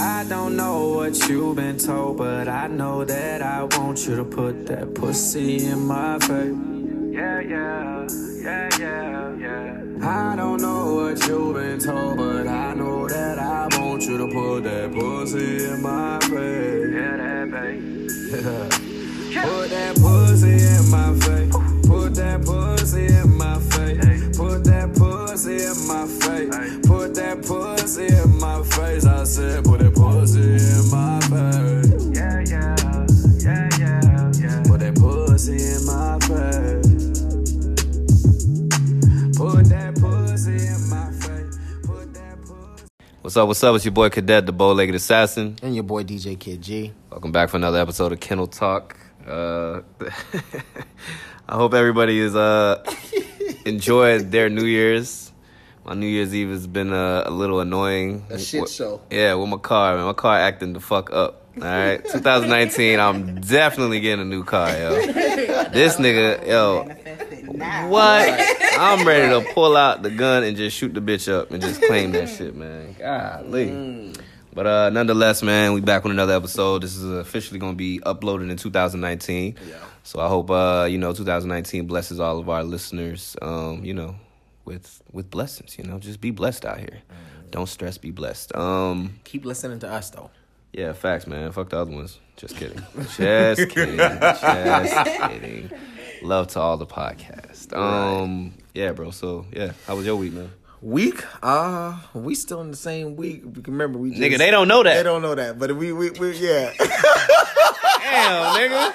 I don't know what you've been told, but I know that I want you to put that pussy in my face. Yeah, yeah, yeah, yeah, yeah. I don't know what you've been told, but I know that I want you to put that pussy in my face. Yeah, that baby. Put that pussy in my face. What's up? What's up? It's your boy Cadet, the bow-legged assassin. And your boy DJ Kid G. Welcome back for another episode of Kennel Talk. Uh, I hope everybody is uh enjoyed their New Year's. My New Year's Eve has been uh, a little annoying. A shit With- show. Yeah, with my car, man. My car acting the fuck up. All right, 2019. I'm definitely getting a new car, yo. This nigga, yo, what? I'm ready to pull out the gun and just shoot the bitch up and just claim that shit, man. Golly. But uh, nonetheless, man, we back with another episode. This is officially going to be uploaded in 2019. Yeah. So I hope uh, you know 2019 blesses all of our listeners. Um, you know, with with blessings. You know, just be blessed out here. Don't stress, be blessed. Um, Keep listening to us though. yeah, facts, man. Fuck the other ones. Just kidding. Just kidding. Just kidding. Love to all the podcast. Um, yeah, bro. So yeah, how was your week, man? Week? Uh we still in the same week. Remember we just, Nigga, they don't know that. They don't know that. But we we, we yeah. Damn, nigga.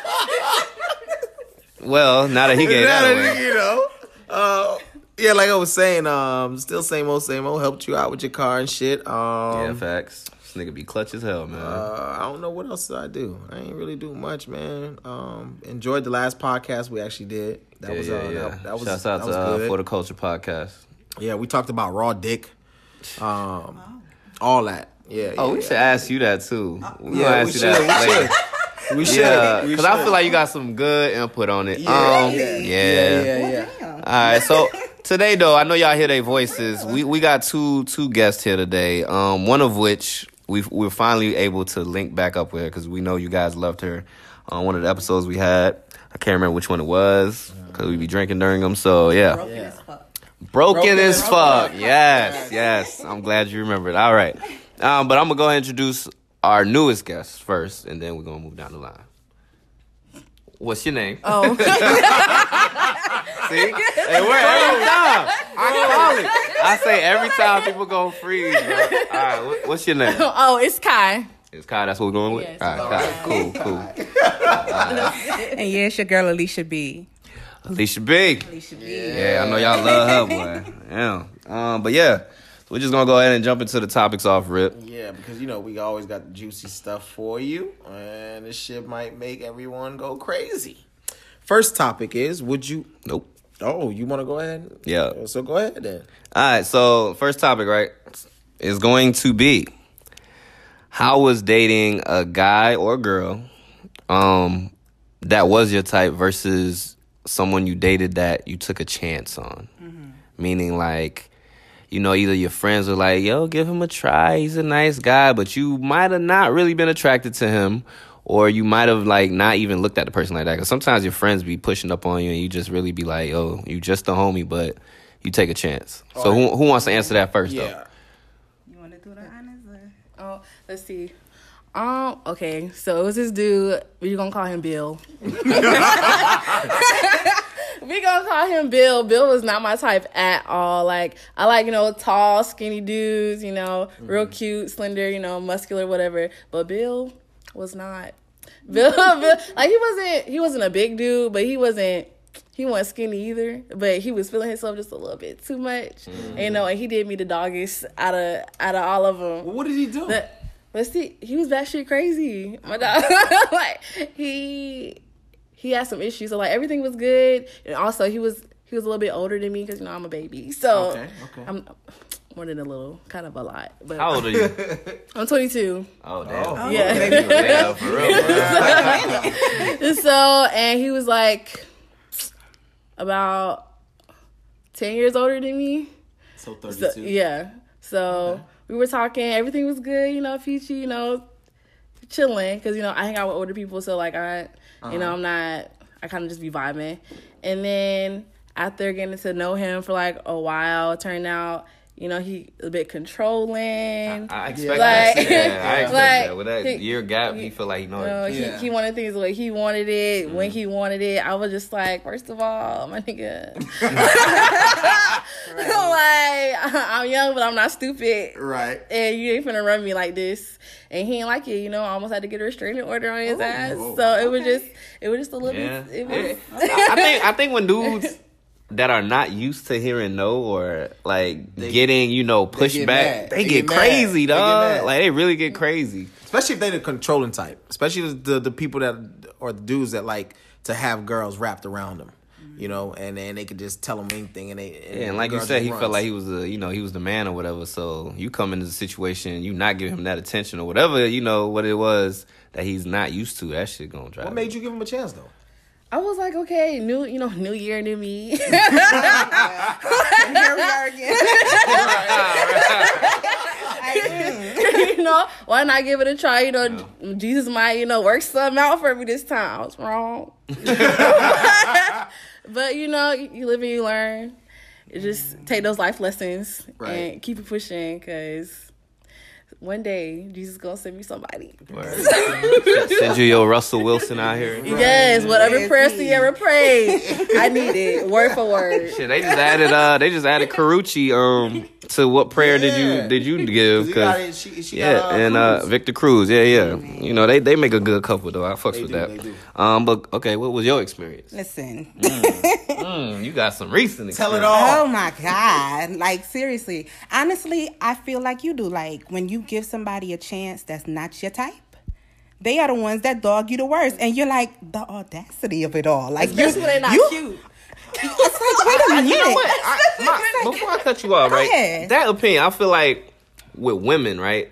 Well, now that he gave Now that that away. you know. Uh yeah, like I was saying, um, still same old, same old. Helped you out with your car and shit. Um, Yeah, facts. This nigga be clutch as hell, man. Uh, I don't know what else did I do. I ain't really do much, man. Um, enjoyed the last podcast we actually did. That yeah, was yeah, uh, yeah. That, that was Shouts out that to was uh. For the Culture podcast. Yeah, we talked about raw dick, um, all that. Yeah. Oh, yeah, we should ask you that too. We Yeah, gonna we you should. that We later. should. We should. Yeah, because I feel like you got some good input on it. Yeah, um, yeah, yeah, yeah, yeah, yeah. All right, so today though, I know y'all hear their voices. We we got two two guests here today. Um, one of which we we're finally able to link back up with her because we know you guys loved her on one of the episodes we had. I can't remember which one it was because we'd be drinking during them. So yeah, Broken as fuck. broken, Broken as as fuck. fuck. Yes, yes. I'm glad you remembered. All right, um, but I'm gonna go ahead and introduce our newest guest first, and then we're gonna move down the line. What's your name? Oh, See? Hey, we're every time. I call it. I say every time people go freeze. Bro. All right, what's your name? oh, it's Kai. It's Kai. That's what we're going with. Yes. All right, Kai. Cool, cool. And yeah, it's your girl Alicia B. Alicia B. Alicia B. Yeah, I know y'all love her, boy. Yeah. Um, but yeah, we're just gonna go ahead and jump into the topics off rip. Yeah, because you know we always got the juicy stuff for you, and this shit might make everyone go crazy. First topic is: Would you? Nope. Oh, you want to go ahead? Yeah. So go ahead then. All right. So first topic, right, is going to be how was dating a guy or girl, um, that was your type versus someone you dated that you took a chance on. Meaning, like, you know, either your friends were like, "Yo, give him a try. He's a nice guy," but you might have not really been attracted to him. Or you might have like not even looked at the person like that. Cause sometimes your friends be pushing up on you, and you just really be like, "Yo, you just a homie," but you take a chance. So who who wants to answer that first? though? Yeah. You want to do the honors? Oh, let's see. Um, okay, so it was this dude. We're gonna call him Bill. we gonna call him Bill. Bill was not my type at all. Like I like you know tall, skinny dudes. You know, real cute, slender. You know, muscular, whatever. But Bill was not. Bill, Bill, like he wasn't. He wasn't a big dude, but he wasn't. He wasn't skinny either, but he was feeling himself just a little bit too much. Mm-hmm. And, you know, and he did me the doggiest out of out of all of them. What did he do? But, but see, he was batshit crazy. My dog, like he he had some issues. So like everything was good, and also he was he was a little bit older than me because you know I'm a baby. So Okay, okay. I'm more than a little, kind of a lot. But How old are you? I'm 22. Oh damn. Oh, yeah. yeah, for real. bro. so and he was like about 10 years older than me. So So, 32. yeah. So we were talking. Everything was good. You know, Peachy. You know, chilling because you know I hang out with older people, so like I, you know, uh-huh. I'm not. I kind of just be vibing, and then after getting to know him for like a while, it turned out you know, he a bit controlling. I expect Like- that. Yeah, I expect like, that. With that he- year gap, he feel like he know You know, it. Yeah. he, he wanted things the way he wanted it, when mm-hmm. he wanted it. I was just like, first of all, my nigga. like, I'm young, but I'm not stupid. Right. And you ain't finna run me like this. And he ain't like it, you know. I almost had to get a restraining order on his oh, ass. whoa. So it was just, it was just a little Yeah. bit. It was, I I think I think when dudes that are not used to hearing no or like getting you know pushed get back, they, They get, crazy, They get dog. like they really get crazy. Especially if they the controlling type. Especially the the people that or the dudes that like to have girls wrapped around them. You know, and then they could just tell them anything, and they Yeah, and like you said, he felt like he was the you know he was the man or whatever. So you come into the situation, you not give him that attention or whatever you know what it was that he's not used to. That shit gonna drive. What made you give him a chance though? I was like, okay, new, you know, new year, new me. Here we are again. you know, why not give it a try? You know, Jesus might, you know, work something out for me this time. I was wrong. but you know, you you live and you learn. You just take those life lessons Right. and keep it pushing because one day Jesus gonna send me somebody. Word. Send you your Russell Wilson out here. Yes, whatever Yes, prayer he- you ever prayed, I need it word for word. Shit, they just added uh they just added Karrueche um to what prayer did you did you give? He got 'Cause- it, she, she yeah, got, uh, and uh Cruz. Victor Cruz, yeah, yeah. You know they they make a good couple though. I fucks They with do, that. they do. Um, but okay, what was your experience? Listen. Mm, you got some recent. Tell it all. Oh my God. Like, seriously. Honestly, I feel like you do. Like, when you give somebody a chance that's not your type, they are the ones that dog you the worst. And you're like, the audacity of it all. Like, Especially when they're not you, cute. It's like, wait a minute. You know what? I, my, before I cut you off, right? That opinion, I feel like with women, right?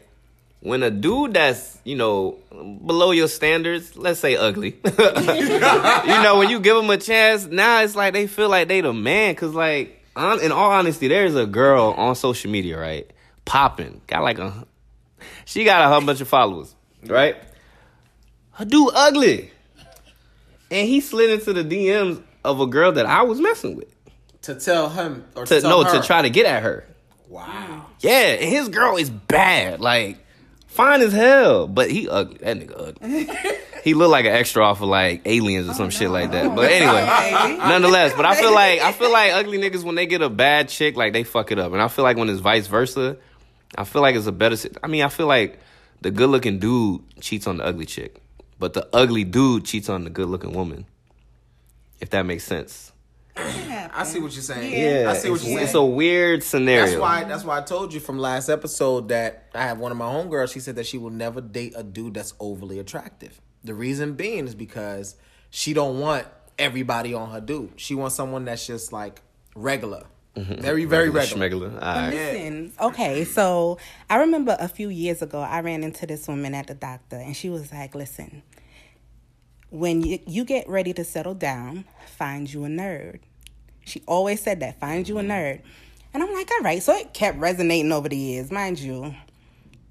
When a dude that's you know below your standards, let's say ugly, you know, when you give them a chance, now it's like they feel like they the man. Cause like, in all honesty, there's a girl on social media, right? Popping, got like a, she got a whole bunch of followers, right? Her dude ugly, and he slid into the DMs of a girl that I was messing with to tell him or to, to no her. to try to get at her. Wow. Yeah, and his girl is bad, like fine as hell, but he ugly. That nigga ugly. he look like an extra off of like aliens or oh, some shit like that. But anyway, nonetheless, but I feel like I feel like ugly niggas when they get a bad chick, like they fuck it up, and I feel like when it's vice versa, I feel like it's a better. I mean, I feel like the good looking dude cheats on the ugly chick, but the ugly dude cheats on the good looking woman. If that makes sense. I see what you're saying. Yeah, I see what you're saying. it's a weird scenario. That's why. That's why I told you from last episode that I have one of my homegirls. She said that she will never date a dude that's overly attractive. The reason being is because she don't want everybody on her dude. She wants someone that's just like regular, Mm-hmm. very very regular. Schmegler. All right. Listen, okay, so I remember a few years ago, I ran into this woman at the doctor, and she was like, "Listen, when you, you get ready to settle down, find you a nerd." She always said that, "Find you a mm-hmm. nerd," and I'm like, "All right." So it kept resonating over the years, mind you.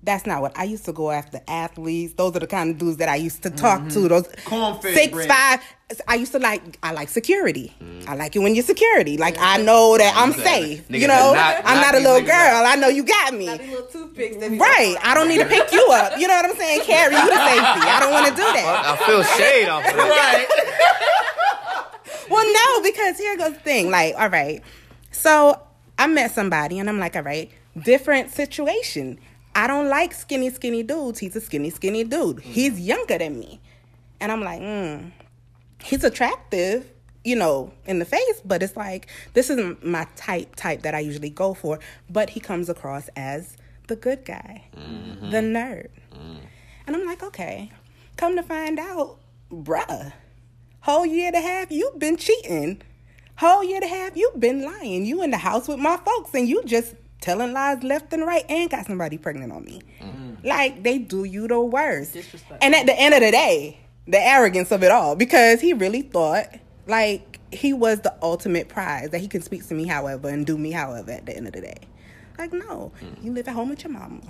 That's not what I used to go after. Athletes, those are the kind of dudes that I used to talk to. Mm-hmm. Those Cornfish six bread. five. I used to like. I like security. I like it when you're security. Like I know that I'm safe. Niggas You know, not- I'm not not a little niggas girl. I know you got me. little toothpicks that be Right. I don't need to pick you up. You know what I'm saying? Carry you to safety. I don't want to do that. I feel shade off of that. Right. well, no, because here goes the thing. Like, all right. So I met somebody and I'm like, all right, different situation. I don't like skinny, skinny dudes. He's a skinny, skinny dude. Mm. He's younger than me. And I'm like, mm, he's attractive, you know, in the face, but it's like, this isn't my type, type that I usually go for. But he comes across as the good guy, mm-hmm. the nerd. Mm. And I'm like, okay. Come to find out, bruh, whole year and a half you've been cheating. Whole year and a half you've been lying. You in the house with my folks and you just telling lies left and right and got somebody pregnant on me. Like they do you the worst. And at the end of the day, the arrogance of it all, because he really thought like he was the ultimate prize that he can speak to me however and do me however at the end of the day. Like, no, Mm. you live at home with your mama.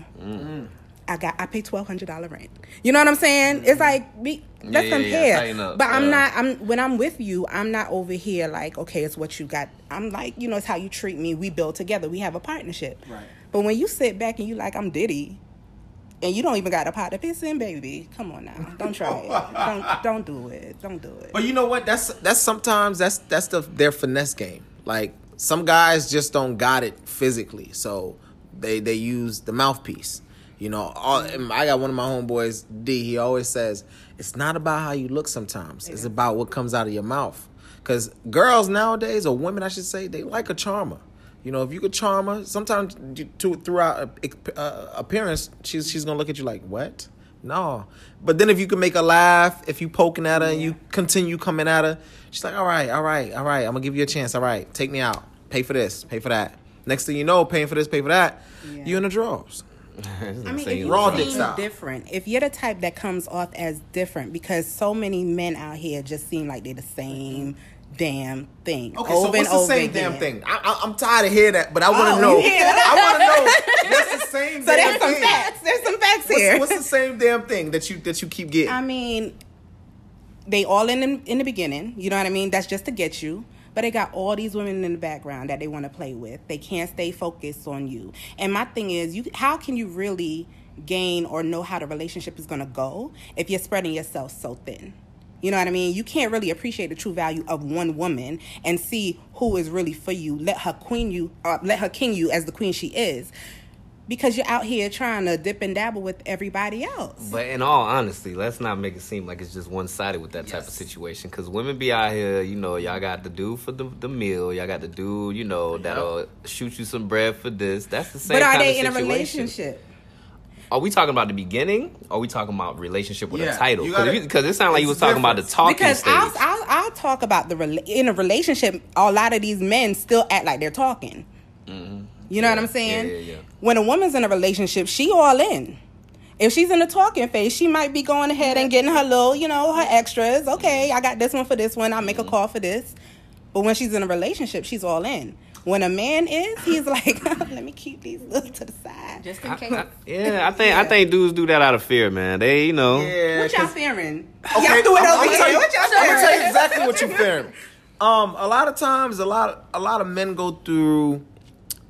I got I pay twelve hundred dollar rent. You know what I'm saying? It's mm-hmm. like be, let's Yeah, yeah, yeah. compare. But I'm not. I'm when I'm with you. I'm not over here like okay, it's what you got. I'm like you know it's how you treat me. We build together. We have a partnership. Right. But when you sit back and you like I'm Diddy, and you don't even got a pot to piss in, baby. Come on now, don't try it. don't don't do it. Don't do it. But you know what? That's that's sometimes that's that's the their finesse game. Like some guys just don't got it physically, so they they use the mouthpiece. You know, all, I got one of my homeboys, D. He always says it's not about how you look. Sometimes it's about what comes out of your mouth. Because girls nowadays, or women, I should say, they like a charmer. You know, if you could charm her, sometimes to, throughout uh, uh, appearance, she's she's gonna look at you like, "What? No." But then if you can make her laugh, if you poking at her and you continue coming at her, she's like, "All right, all right, all right. I'm gonna give you a chance. All right, take me out. Pay for this. Pay for that." Next thing you know, paying for this, pay for that. Yeah. You in the drawers. I mean, if you you raw dick seem style. different, if you're the type that comes off as different, because so many men out here just seem like they're the same damn thing. Okay, over so and what's the over same again. damn thing? I, I, I'm tired of hearing that, but I want to Oh, know. you? I want to know what's the same. So damn there's some thing? facts. There's some facts here. What's, what's the same damn thing that you that you keep getting? I mean, they all in the, in the beginning. You know what I mean? That's just to get you. But they got all these women in the background that they want to play with. They can't stay focused on you. And my thing is, you how can you really gain or know how the relationship is going to go if you're spreading yourself so thin? You know what I mean? You can't really appreciate the true value of one woman and see who is really for you. Let her queen you, uh, let her king you as the queen she is, because you're out here trying to dip and dabble with everybody else. But in all honesty, let's not make it seem like it's just one sided with that type of situation. Because women be out here, you know, y'all got the dude for the, the meal, y'all got the dude, you know, that'll shoot you some bread for this. That's the same. But are kind they of in a relationship? Are we talking about the beginning? Or are we talking about relationship with Yeah, a title? Because it sounded like you was it's talking about the different. talking because stage. I'll, I'll I'll talk about the rela- in a relationship. A lot of these men still act like they're talking. You know what I'm saying? Mm-hmm. Yeah, yeah, yeah. When a woman's in a relationship, she all in. If she's in the talking phase, she might be going ahead and getting her little, you know, her extras. Okay, I got this one for this one. I'll make a call for this. But when she's in a relationship, she's all in. When a man is, he's like, let me keep these little to the side. Just in case. I- yeah, I think I think dudes do that out of fear, man. They, you know, yeah, what y'all 'cause- fearing? Okay, y'all do it I'm- over I'm here. you- what y'all I'm gonna tell you exactly what you're fearing. Um, a lot of times, a lot, a lot of men go through,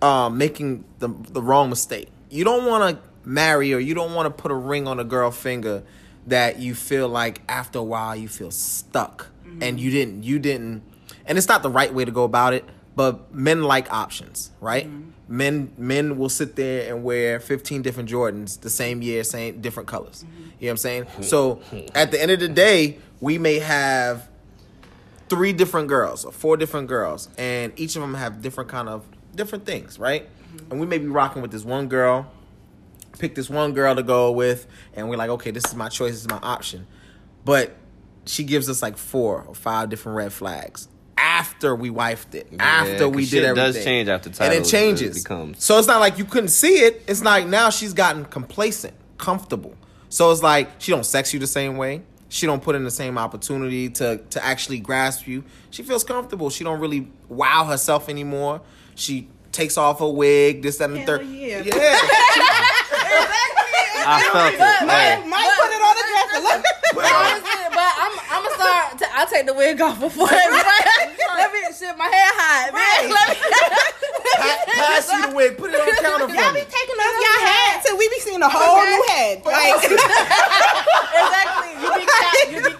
um, making the the wrong mistake. You don't want to marry or you don't want to put a ring on a girl finger that you feel like after a while you feel stuck mm-hmm. and you didn't, you didn't, and it's not the right way to go about it. But men like options, right? Mm-hmm. Men men will sit there and wear 15 different Jordans the same year, same different colors. Mm-hmm. You know what I'm saying? So at the end of the day, we may have three different girls or four different girls, and each of them have different kind of different things, right? And we may be rocking with this one girl, pick this one girl to go with, and we're like, okay, this is my choice, this is my option. But she gives us like four or five different red flags after we wifed it, After we did everything. does change after time. and it changes. becomes- So it's not like you couldn't see it. It's like now she's gotten complacent, comfortable. So it's like she don't sex you the same way. She don't put in the same opportunity to to actually grasp you. She feels comfortable. She don't really wow herself anymore. She takes off her wig, this, that, and the Hell third. yeah. yeah. I felt it. Hey. Might put it on the dresser. Look. Honestly, but I'm I'm gonna start. To, I'll take the wig off before. Let me shit my hair hot. Right. Man. Let me, Pass you the wig. Put it on the counter for Y'all me. be taking off y'all head till we be seeing a whole new head. Like, exactly. You be cap. You be catfishing.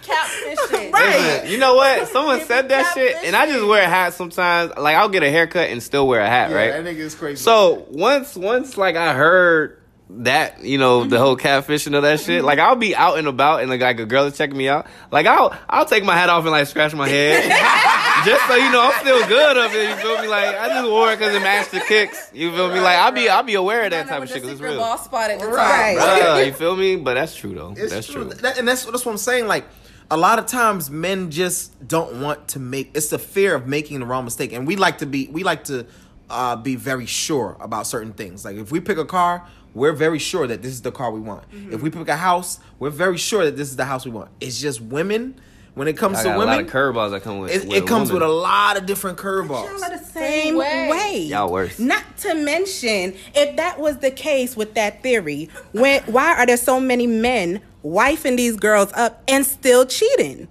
Right. Listen, you know what? Someone said that got shit, and I just wear a hat sometimes. Like I'll get a haircut and still wear a hat, Yeah, right? that nigga is crazy. So once, once like I heard that, you know, the mm-hmm. whole catfishing of that shit, mm-hmm. like I'll be out and about, and like, like a girl is checking me out. Like I'll, I'll take my hat off and like scratch my head, just so you know I'm still good of it. You feel me? Like I just wore it because it matched the kicks. You feel me? Like I'll be, I'll be aware of that type of shit because it's real. Ball spot at the Right. top. Bruh, you feel me? But that's true though. It's that's true. true. That- and that's that's what I'm saying. Like a lot of times, men just don't want to make. It's the fear of making the wrong mistake, and we like to be. We like to uh, be very sure about certain things. Like if we pick a car, we're very sure that this is the car we want. If we pick a house, we're very sure that this is the house we want. It's just women. when it comes I to got a women, lot of curveballs that come with. it, with it comes with a lot of different curveballs. Y'all are the same way. way. Y'all worse. Not to mention, if that was the case with that theory, when why are there so many men wifing these girls up and still cheating?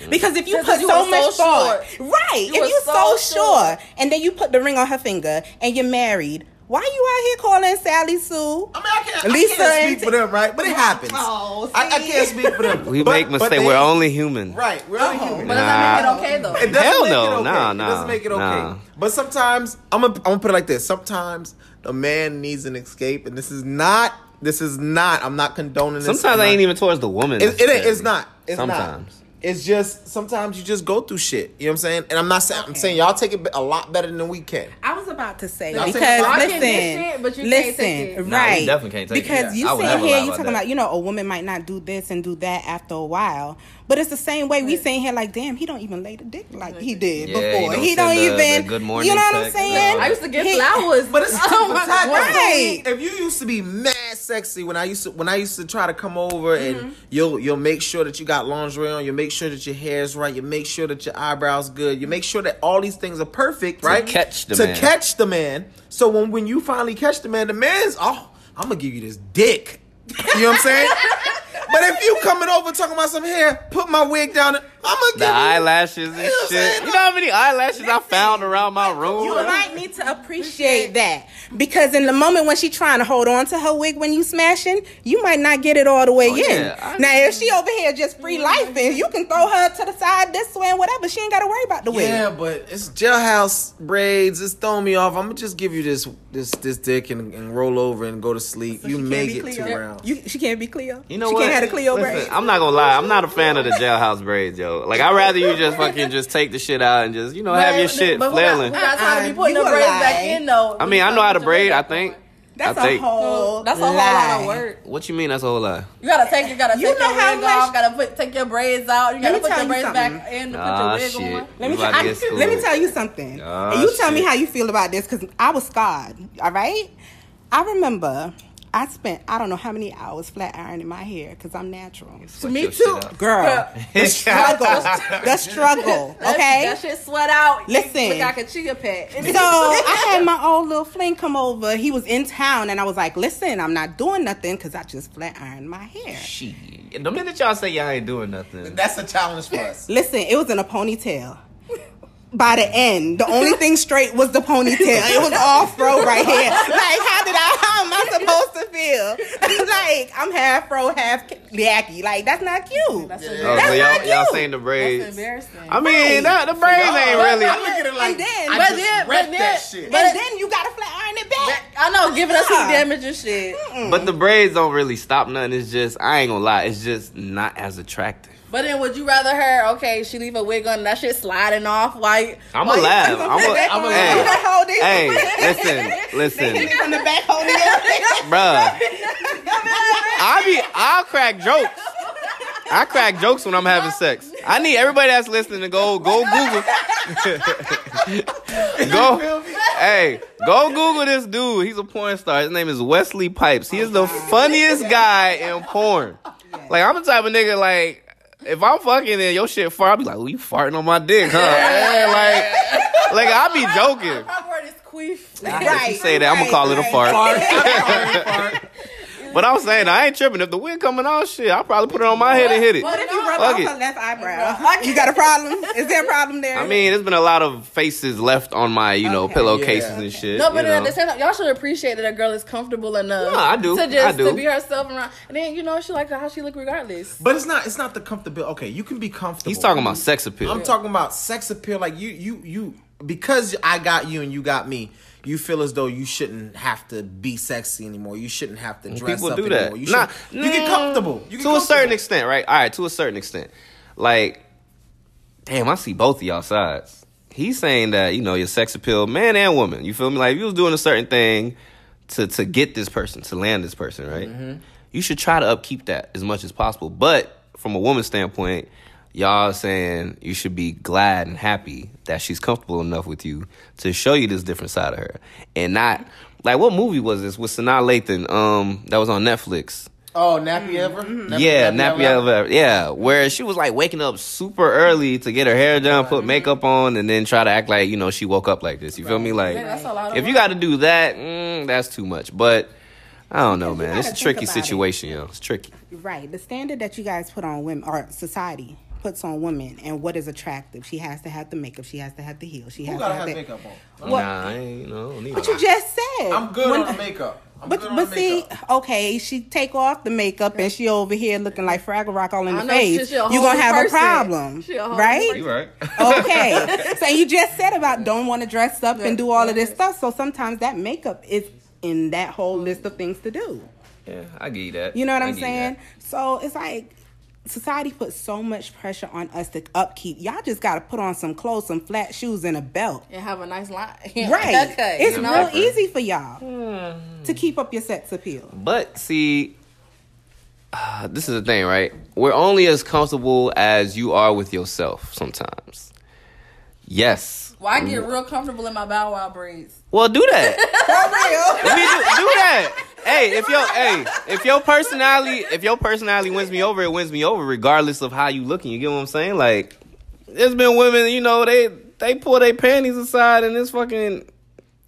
Mm. Because if you put you so were much so thought, sure. right? You if were you so so sure, sure. and then you put the ring on her finger and you're married, why you out here calling Sally Sue? I mean, I can't, Lisa I can't and speak for them, right? But it oh, happens. Oh, I, I see? can't speak for them. We But- make mistakes. We're only human. right. We're only Oh. human. But does that Nah. make it okay though? It doesn't Hell make no. it okay. Nah, It doesn't make it okay. nah. But sometimes I'm gonna I'm gonna put it like this. Sometimes a man needs an escape, and this is not. This is not. I'm not condoning this. Sometimes I'm I not- ain't even towards the woman. It, it, it's not. It's Sometimes. not. It's just sometimes you just go through shit. You know what I'm saying? And I'm not saying I'm saying y'all take it a lot better than we can. I was about to say Y'all because say listen, can shit, but you can't listen, take it. Nah, we right? definitely can't take it. because Yeah. you I would sitting never here, you talking that. about you know a woman might not do this and do that after a while, but it's the same way we sitting here like, damn, he don't even lay the dick like he did Yeah, he before. don't He don't, the- even. the good morning you know what I'm saying? no. I used to get He- flowers, But it's oh my tight. God. Right. If you used to be mad sexy when I used to when I used to try to come over Mm-hmm. and you'll you'll make sure that you got lingerie on, you make sure that your hair's right, you make sure that your eyebrows good, you make sure that all these things are perfect, right? catch the to man. catch the man. So when when you finally catch the man, the man's oh, I'm gonna give you this dick. You know what I'm saying? but if you coming over talking about some hair, put my wig down, I'm gonna give The you eyelashes and You know shit. saying? You know how many eyelashes I found around my room? You might need to appreciate that because in the moment when she trying to hold on to her wig when you smashing, you might not get it all the way Oh, in. yeah. I- now if she over here just free life and you can throw her to the side this way and whatever, she ain't got to worry about the wig. Yeah, but it's jailhouse braids. It's throwing me off. I'm gonna just give you this this this dick and, and roll over and go to sleep. So you she can't make it Cleo? two rounds. You, she can't be clear. You know she what? Can't a Cleo Listen, braid. I'm not gonna lie. I'm not a fan of the jailhouse braids, yo. Like I'd rather you just fucking just take the shit out and just you know have your shit but who got- flailing. Who got time to be putting the braids lie. back in though? I mean, I know how to braid. I think. That's I a think. whole. That's a whole lot of work. What you mean? That's a whole lot. You gotta take you gotta You take know your how wig much- off. Gotta put take your braids out. You Let gotta me put tell your you braids something. back in to put Ah, your wig shit. on. Let me, We I- let me tell you something. Ah, and you tell me how you feel about this because I was scarred. All right. I remember I spent I don't know how many hours flat ironing my hair because I'm natural. Sweat me too. Girl, the struggle, the struggle. Okay. That shit sweat out. You Listen. Look like a chia pet. So I had my old little fling come over. He was in town, and I was like, "Listen, I'm not doing nothing because I just flat ironed my hair." Shit. The minute y'all say y'all ain't doing nothing, That's a challenge for us. Listen, it was in a ponytail. By the end, the only thing straight was the ponytail. It was all fro right here. Like, how did I? How am I supposed to feel? like, I'm half fro, half yacky. Like, that's not cute. That's oh, embarrassing. so not y'all, y'all cute. saying the braids? That's embarrassing. I mean, that, the braids ain't really. I look at it like And then- I but just then- but that then- shit. but- and then you gotta flat iron it back. I know, giving us heat damage and shit. But the braids don't really stop nothing. It's just I ain't gonna lie. It's just not as attractive. But then, would you rather her? Okay, she leave a wig on, and that shit sliding off. Why? I'm a laugh. You I'm a, I'm a hey, you gonna hold it? hey, listen, listen, from the back, holding it. bruh. I be I'll crack jokes. I crack jokes when I'm having sex. I need everybody that's listening to go go Google. go hey, go Google this dude. He's a porn star. His name is Wesley Pipes. He is the funniest guy in porn. Like I'm the type of nigga like if I'm fucking and your shit fart, I'll be like, "Oh, you farting on my dick, huh?" Yeah, like, like I be joking. My word is queef. If you say that, I'm gonna call it a fart. But I'm saying I ain't tripping. If the wind coming out, shit, I'll probably put it on my head and hit it. What if you rub Fuck off it. her left eyebrow? You got a problem? Is there a problem there? I mean, there's been a lot of faces left on my, you know, Okay. pillowcases Yeah. and shit. No, but you at know. the same time, y'all should appreciate that a girl is comfortable enough. No, I do. To just I do. to be herself around, and then you know she like how she look regardless. But it's not. It's not the comfortable. Okay, you can be comfortable. He's talking about sex appeal. I'm talking about sex appeal. Like you, you, you. Because I got you and you got me. You feel as though you shouldn't have to be sexy anymore. You shouldn't have to dress People up do anymore. that. You, Nah, should, you get comfortable. You get to a certain extent, right? All right, to a certain extent. Like, damn, I see both of y'all sides. He's saying that you know your sex appeal, man and woman. You feel me? Like if you was doing a certain thing to to get this person, to land this person, right? Mm-hmm. You should try to upkeep that as much as possible. But from a woman's standpoint, y'all saying you should be glad and happy that she's comfortable enough with you to show you this different side of her, and not like what movie was this with Sanaa Lathan? Um, that was on Netflix. Oh, nappy ever? Nappy- yeah, nappy nappy ever. Yeah, where she was like waking up super early to get her hair done, put makeup on, and then try to act like you know she woke up like this. You feel me? Like, Yeah, that's a lot of if you got to do that, mm, that's too much. But I don't know, man. It's a tricky about it. situation, yo. It's tricky. Right. The standard that you guys put on women or society puts on women and what is attractive. She has to have the makeup. She has to have the heels. She Who has gotta to have have the, makeup on? What? Nah, I ain't, you know, need But you just said I'm good when- on makeup. I'm But but see, makeup. okay, she take off the makeup and she over here looking like Fraggle Rock all in the know, face. You whole gonna have a problem, She a right? You right. okay. so you just said about don't want to dress up and do all of this stuff. So sometimes that makeup is in that whole list of things to do. yeah, I get that. You know what I I'm saying? that. So it's like society puts so much pressure on us to upkeep. Y'all just got to put on some clothes, some flat shoes, and a belt. and have a nice line. Right. haircut, it's you real know? easy for y'all to keep up your sex appeal. But see, uh, this is the thing, right? We're only as comfortable as you are with yourself sometimes. Yes. Well, I get real comfortable in my bow wow braids. Well, do that. Let me do, do that. Hey, if your hey, if your personality, if your personality wins me over, it wins me over, regardless of how you looking. You get what I'm saying? Like, there's been women, you know, they they pull their panties aside and it's fucking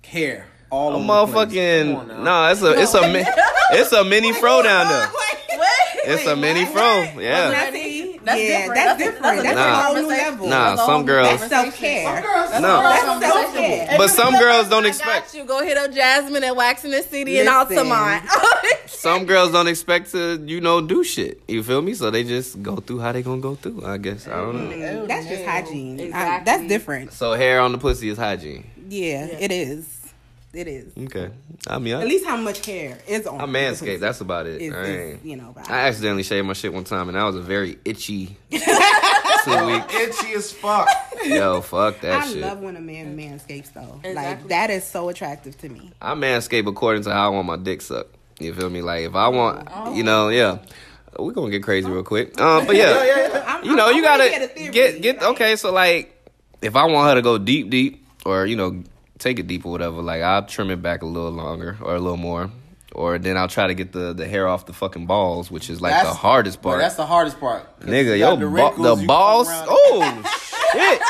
Hair. All a over the place. Come motherfucking no, nah. It's a it's a mi- it's a mini fro down there. It's a mini fro. Yeah. Now, see, That's yeah, different. that's That's different. that's a That's, different a whole new level. Nah, That's some girls- That's self care. No. That's self care. But some girls don't I expect. got you. Go hit up Jasmine at Waxing the City and Listen. Altamont. Some girls don't expect to, you know, do shit. You feel me? So they just go through how they gonna go through. I guess I don't know. That's just mm-hmm. hygiene. I- that's different. So hair on the pussy is hygiene. Yeah, it is. It is. Okay. I mean, At least how much hair is on. I manscaped. That's about it. is, I, is, you know. I accidentally shaved my shit one time, and that was a very itchy two. Itchy as fuck. Yo, fuck that I shit. love when a man manscapes though. Like that is so attractive to me. I manscape according to how I want my dick sucked. You feel me? Like if I want, you know, yeah. We're gonna get crazy real quick. Um, but yeah, I'm, you know, I'm- you I wanna gotta get get get okay. So like, if I want her to go deep, deep, or you know, take it deep or whatever, like I'll trim it back a little longer or a little more, or then I'll try to get the the hair off the fucking balls, which is like the That's- hardest Bro, part. that's the hardest part. Nigga, yo, the, wrinkles, the balls. Oh shit,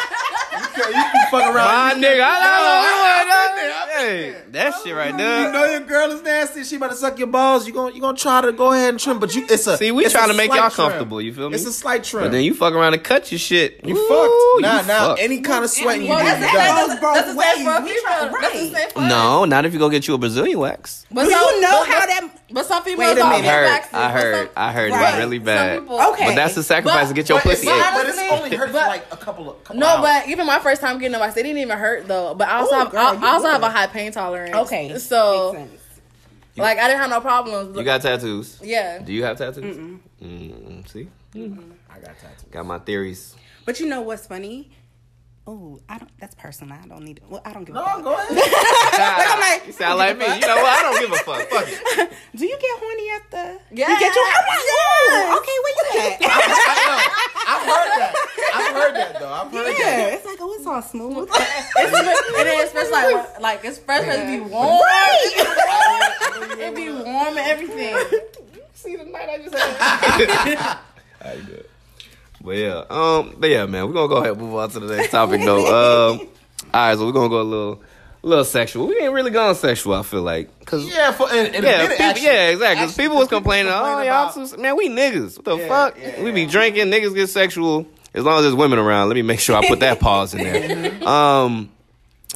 You you fuck around. my nigga, I I've don't know. I've Hey, that shit right there. You know your girl is nasty. She about to suck your balls. You going you gonna try to go ahead and trim, but you it's a See, we trying to make y'all trim. comfortable. You feel me? It's a slight trim. But then you fuck around and cut your shit. you Ooh, fucked. Nah, you nah. fucked. Any kind of sweating you Well, do, that's, you that's, done. goes both that's the same for a ways. We female. try- That's the right. same for us. No, not if you go get you a Brazilian wax. But Do you know how that? But some females Wait a minute. get I heard. I heard, some- I heard Right. it's really bad. people- Okay. But that's the sacrifice But- to get your But pussy ate. but it's only hurt for but- like a couple of couple No, hours. but even my first time getting a wax, they didn't even hurt though. But I also Ooh, have, girl, I, I also have a high pain tolerance. Okay, so makes like I didn't have no problems. You got tattoos? yeah. Do you have tattoos? Mm, see, I got tattoos. got my theories. But you know what's funny? Oh, I don't. That's personal. I don't need. Well, I don't give a No, fuck. go ahead. I'm like, You sound like me. You know what? I don't give a fuck. Fuck it. Do you get horny at the? Yeah. You get your. I'm like, Yes. okay, where you at? I've heard that. I've heard that though. I've heard yeah, that. it's like oh, it's all smooth. It's, it is especially like like it's fresh it be warm. It be warm and everything. See the night I just had. Alright, good. But yeah, um, but yeah, man, we're gonna go ahead and move on to the next topic though. Um, all right, so we're gonna go a little, a little sexual. We ain't really gone sexual. I feel like, cause Yeah, for and, and Yeah, people, actually- yeah, exactly. 'Cause actually, people was people complaining, oh, y'all about- man, we niggas. What the Yeah, fuck? yeah, we be drinking, niggas get sexual. As long as there's women around, let me make sure I put that pause in there. Um,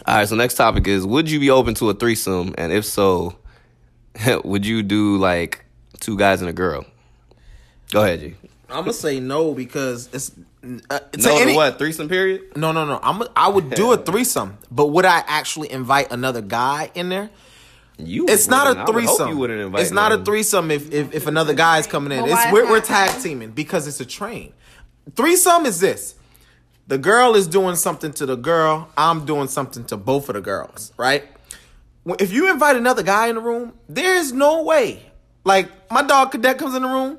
all right, so next topic is: Would you be open to a threesome? And if so, would you do like two guys and a girl? Go ahead, G. I'm gonna say no because it's uh, to No, any- what threesome period? No, no, no. I'm I would do a threesome, but would I actually invite another guy in there? You? It's not wouldn't. a I would hope threesome. You wouldn't invite. It's not a threesome if, if if another guy's coming in. But It's we're, we're tag teaming because it's a train. Threesome is this: the girl is doing something to the girl. I'm doing something to both of the girls. Right? If you invite another guy in the room, there is no way. Like my dog cadet comes in the room,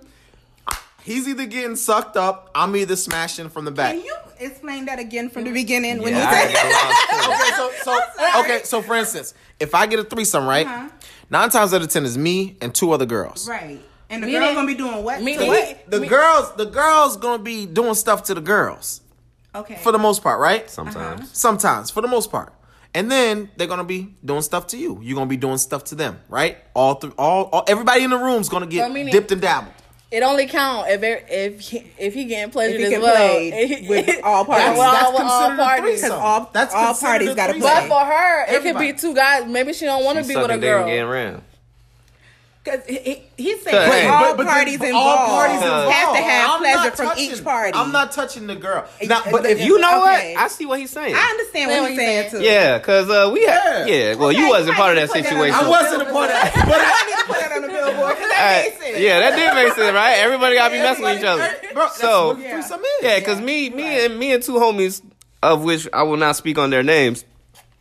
he's either getting sucked up. I'm either smashing from the back. Can you explain that again from the beginning when Yeah, you I said ain't okay, so so okay, so for instance, if I get a threesome, right? Uh-huh. Nine times out of ten is me and two other girls. right? And the Me girls neither. gonna be doing what? Me to what? The girls, the girls gonna be doing stuff to the girls Okay. for the most part, right? Sometimes. Sometimes, for the most part. And then they're gonna be doing stuff to you. You're gonna be doing stuff to them, right? All through, all, all everybody in the room's gonna get So meaning- dipped and dabbled. It only count if it, if he, if he getting pleasured If he as well. played with all parties. With That's, all- that's all considered a parties. threesome. All- that's all parties gotta threesome. But for her, it could be two guys. Maybe she don't want to be with a sucking dick and girl. Getting ran. Because he, he, he's saying Hey. all But- but the- parties but involved all parties involved. have to have I'm pleasure from touching- each party. I'm not touching the girl. Now, but if You know Okay. what? I see what he's saying. I understand what what he's saying saying. too. Yeah, cause uh, we had Yeah. yeah. Well, you wasn't you part of that need that situation. I wasn't a part of that, but I need to put that on the billboard because that Alright, makes sense. yeah, that did make sense, right? Everybody gotta be messing with each other. Bro, So what threesome is. yeah, cause me, me and me and two homies, of which I will not speak on their names.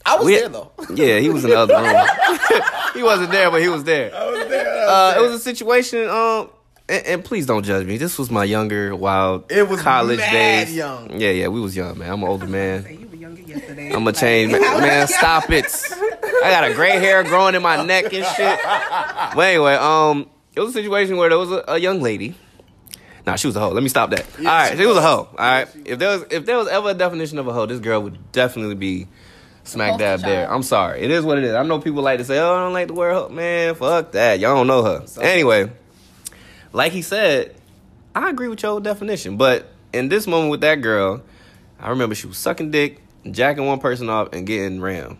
I was We- there though. Yeah, he was in the other room. he wasn't there, but he was there. I was there. Uh, it was a situation. Um, and, and please don't judge me. This was my younger, wild, It was college mad days. young. Yeah, yeah, we was young, man. I'm an older man. You were younger yesterday. I'm a change, man. man, Stop it. I got a gray hair growing in my neck and shit. But anyway, um, it was a situation where there was a, a young lady. Nah, she was a hoe. Let me stop that. all right, she was a hoe. All right, if there was if there was ever a definition of a hoe, this girl would definitely be smack poster dab there. I'm sorry. It is what it is. I know people like to say, "Oh, I don't like the word hoe." Man, fuck that. Y'all don't know her. Anyway, like he said, I agree with your definition. But in this moment with that girl, I remember she was sucking dick, jacking one person off, and getting rammed.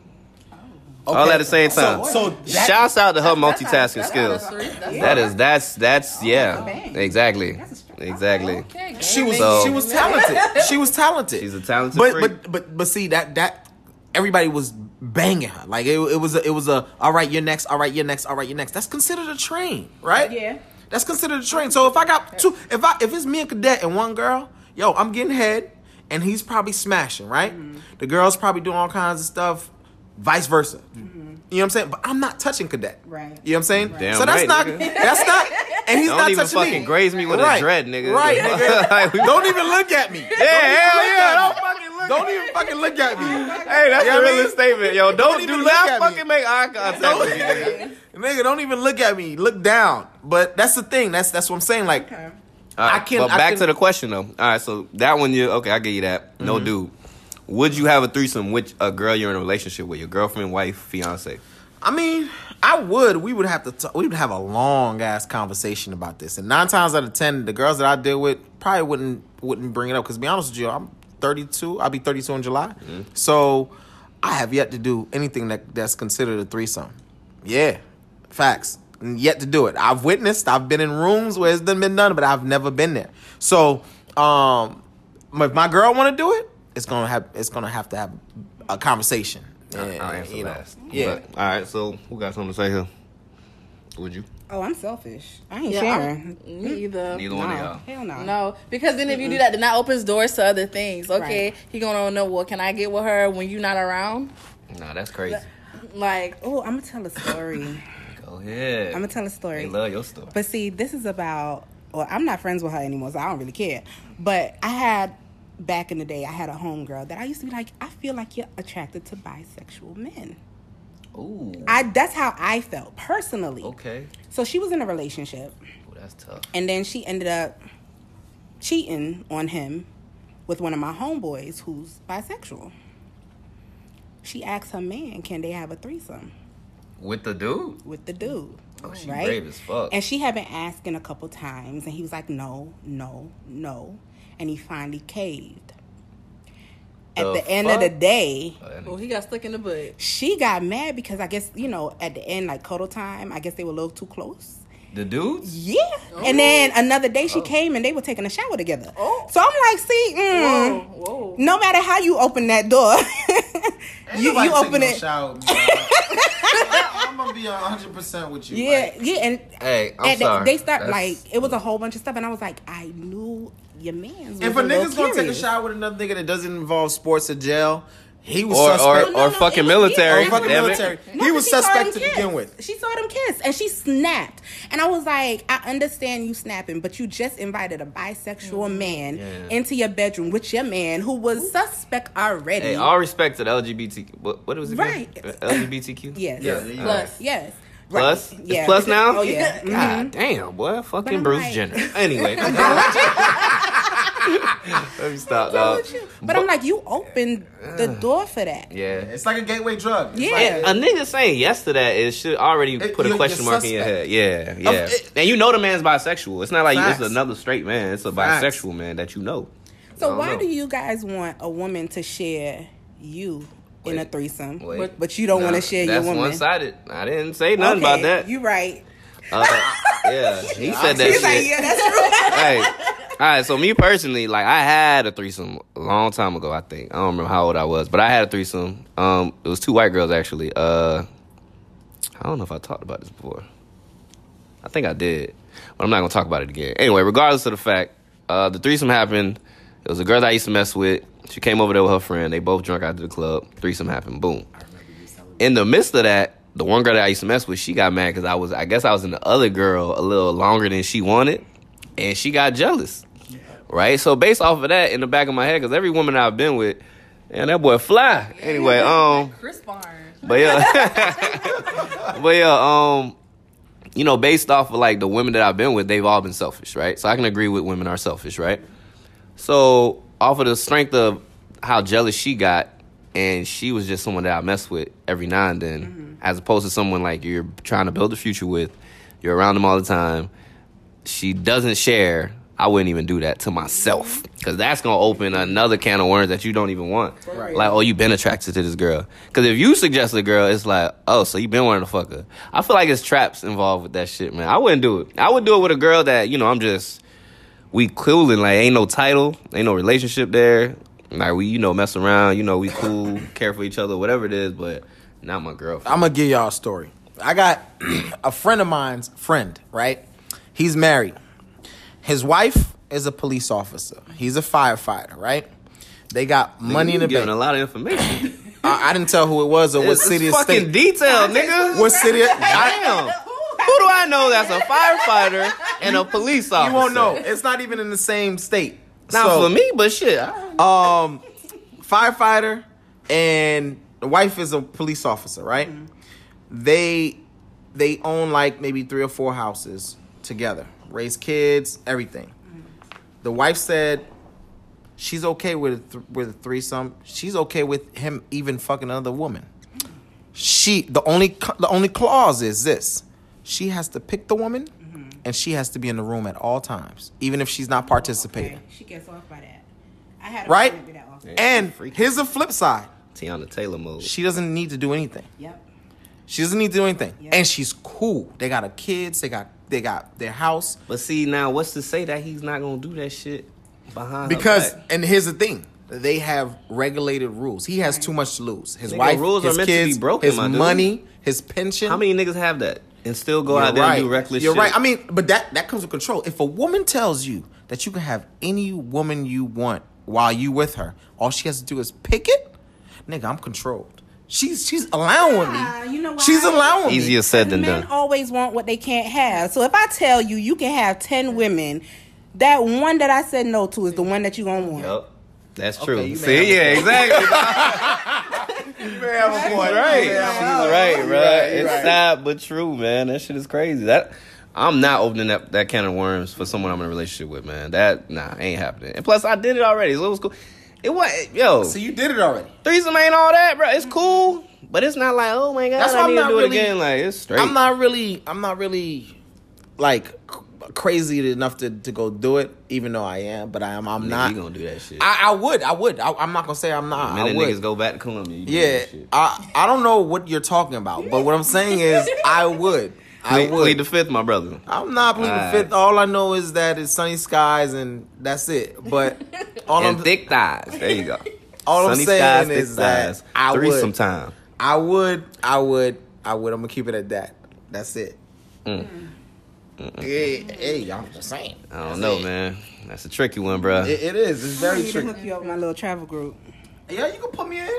All at the same time. So, so that, Shouts out to her That's multitasking that's skills. how that's three- That is that's that's oh, yeah. bang. Exactly. That's Exactly. Okay, she was So- she was talented. She was talented. She's a talented but freak. but but but see that that everybody was banging her. Like it, it was a, it was a all right, you're next. All right, you're next. All right, you're next. That's considered a train, right? Yeah. That's considered a train. So if I got two, if I if it's me and Cadet and one girl, yo, I'm getting head, and he's probably smashing, right? Mm-hmm. The girl's probably doing all kinds of stuff, vice versa. Mm-hmm. You know what I'm saying? But I'm not touching Cadet. Right. You know what I'm saying? Damn so that's right, not nigga. that's not and he's Don't not even touching fucking me. graze me with Right. a dread, nigga. Right, nigga. Like, Don't even look at me. Yeah, hell yeah. Don't Don't, fucking look. don't even fucking look at me. Hey, that's You know the what I realest mean? statement, yo. Don't, even do look not at me. fucking make eye contact with me, nigga. Nigga, don't even look at me. Look down. But that's the thing. That's that's what I'm saying. Like, Okay. All right, I can't. But I back can- to the question though. All right, so that one you okay? I give you that. No Mm-hmm. dude. Would you have a threesome with a girl you're in a relationship with, your girlfriend, wife, fiance? I mean, I would. We would have to. T- we would have a long ass conversation about this. And nine times out of ten, the girls that I deal with probably wouldn't wouldn't bring it up. Because to be honest with you, I'm 32. I'll be 32 in July. Mm-hmm. So I have yet to do anything that that's considered a threesome. Yeah, facts. And Yet to do it. I've witnessed. I've been in rooms where it's done been done, but I've never been there. So, um, if my girl want to do it, it's gonna have it's gonna have to have a conversation. I'll And, answer you know, last. Yeah. But, all right. So who got something to say here? Would you? Oh, I'm selfish. I ain't Yeah, sharing. I'm- me mm. either. Neither one of y'all. hell no. No, because then if you do that, then that opens doors to other things. Okay, Right. he gonna know. Well, can I get with her when you're not around? Nah, that's crazy. Like, Oh, I'm gonna tell a story. Go ahead. I'm gonna tell a story. They love your story. But see, this is about. Well, I'm not friends with her anymore, so I don't really care. But I had back in the day, I had a homegirl that I used to be like, I feel like you're attracted to bisexual men. Ooh. I that's how I felt personally. Okay. So she was in a relationship, Ooh, that's tough. and then she ended up cheating on him with one of my homeboys who's bisexual. She asked her man, "Can they have a threesome With the dude. with the dude?" Oh, she right? brave as fuck. And she had been asking a couple times, and he was like, "No, no, no," and he finally caved. At The the, end of the day, oh, he got stuck in the butt. she got mad because I guess you know at the end, like cuddle time, I guess they were a little too close. The dudes? Yeah. And then another day she came and they were taking a shower together. Oh. So I'm like, see, mm, Whoa, whoa. no matter how you open that door, you, you open it. I'm gonna be hundred percent with you. Yeah, yeah, and, Hey, I'm and they- sorry. they start That's- like it was a whole bunch of stuff, and I was like, I knew your man's. If was a nigga's gonna take a shot with another nigga that doesn't involve sports or jail, he was Or- or- suspect. or fucking military, Or fucking military. No, he was suspect to kiss. begin with. She saw them kiss and she snapped. And I was like, I understand you snapping, but you just invited a bisexual mm-hmm. man Yeah. into your bedroom with your man who was suspect already. Hey, all respect to the LGBT. What, what was it? Right. LGBTQ? Yes. Yeah, Yes. yeah. Plus. Yes. Plus, Yeah. it's plus now. Oh, yeah. Mhm. God damn, boy, fucking Bruce like- Jenner. Anyway, let me stop, dog. But I'm like, you opened the door for that. Yeah. It's like a gateway drug. It's Yeah. like- A nigga saying yes to that is should already It- put a question you're mark in your head. Yeah, yeah. it- and you know the man's bisexual. It's not like Facts. it's another straight man. It's a Facts. bisexual man that you know. So why know. do you guys want a woman to share you in a threesome, Wait. but, but you don't want to share your woman. That's woman? one sided. I didn't say nothing about that. You right. Uh, yeah, he said that He's shit. like, yeah, that's true. hey, all right. So me personally, like I had a threesome a long time ago. I think I don't remember how old I was, but I had a threesome. Um, it was two white girls actually. Uh, I don't know if I talked about this before. I think I did, but I'm not gonna talk about it again. Anyway, regardless of the fact, uh, the threesome happened. It was a girl that I used to mess with. She came over there with her friend. They both drunk out to the club. Threesome happened. Boom. In the midst of that, the one girl that I used to mess with, she got mad because I was, I guess I was in the other girl a little longer than she wanted, and she got jealous. Right. So based off of that, in the back of my head, because every woman I've been with, and that boy fly. Anyway, um. Chris Barnes. But yeah, but yeah, um, you know, based off of like the women that I've been with, they've all been selfish, right? So I can agree with women are selfish, right? So off of the strength of how jealous she got, and she was just someone that I mess with every now and then, mm-hmm. as opposed to someone like you're trying to build a future with, you're around them all the time. She doesn't share. I wouldn't even do that to myself mm-hmm. because that's gonna open another can of worms that you don't even want. Right. Like, oh, you've been attracted to this girl. Because if you suggest a girl, it's like, oh, so you've been wanting to fuck her. I feel like it's traps involved with that shit, man. I wouldn't do it. I would do it with a girl that you know I'm just we and like ain't no title, ain't no relationship there. Like we, you know, mess around, you know, we cool, care for each other, whatever it is, but not my girlfriend. I'm gonna give y'all a story. I got a friend of mine's friend, right? He's married. His wife is a police officer. He's a firefighter, right? They got money in the giving bank. a lot of information. I, I didn't tell who it was or what It's, city it's fucking state. detailed, nigga. What city? Damn. Do I know that's a firefighter and a police officer? you won't know. It's not even in the same state. Not So, for me, but shit. Um firefighter and the wife is a police officer, right? Mm-hmm. They they own like maybe three or four houses together, raise kids, everything. Mm-hmm. The wife said she's okay with a th- with a threesome. She's okay with him even fucking another woman. Mm-hmm. She the only the only clause is this: she has to pick the woman, mm-hmm. and she has to be in the room at all times, even if she's not oh, participating. Okay, She gets off by that. I had a Right? friend that often. And here's the flip side: Teyana Taylor mode. she doesn't need to do anything. Yep. She doesn't need to do anything, Yeah. and she's cool. They got a kids. They got they got their house. But see now, what's to say that he's not gonna do that shit behind? her Because back? and here's the thing: they have regulated rules. He has too much to lose. His Nigga, wife, rules are his meant to be kids, broken, his my dude. money, his pension. how many niggas have that and still go You're out there right. and do reckless shit. You're shit? right. I mean, but that that comes with control. If a woman tells you that you can have any woman you want while you with her, all she has to do is pick it. Nigga, I'm controlled. She's she's allowing Ah, me. you know why? She's allowing me. Easier said than Men done. always want what they can't have. So if I tell you you can have ten women, that one that I said no to is the one that you gonna want. Yup. That's true. you may See, yeah, exactly. You may have a She's point. right. You may have She's a right, bro. right, It's right. sad but true, man. That shit is crazy. That I'm not opening that that can of worms for someone I'm in a relationship with, man. That nah, ain't happening. And plus, I did it already, so it was cool. It was yo So you did it already. threesome ain't all that, bro. It's cool, but it's not like oh my god, That's why I I'm need to do really- it again. Like it's straight. I'm not really. I'm not really like c- crazy enough to, to go do it, even though I am. But I am. I'm Nigga, not. you gonna do that shit. I, I would. I would. I, I'm not gonna say I'm not. Man, I the would. niggas go back to Colombia. you Yeah. I I don't know what you're talking about, but what I'm saying is I would. I Plead- would. plead the fifth, my brother. I'm not pleading Alright. fifth. All I know is that it's sunny skies and that's it. But all and I'm thick thighs. There you go. all I'm saying skies, thick is that thighs. I threesome would. time. I would. I would. I would. I'm gonna keep it at that. That's it. Mm. Hey, hey, I'm just saying. I don't know, man. That's a tricky one, bro. It, it is. It's very need to tricky. hook you up with my little travel group. Yeah, you can put me in.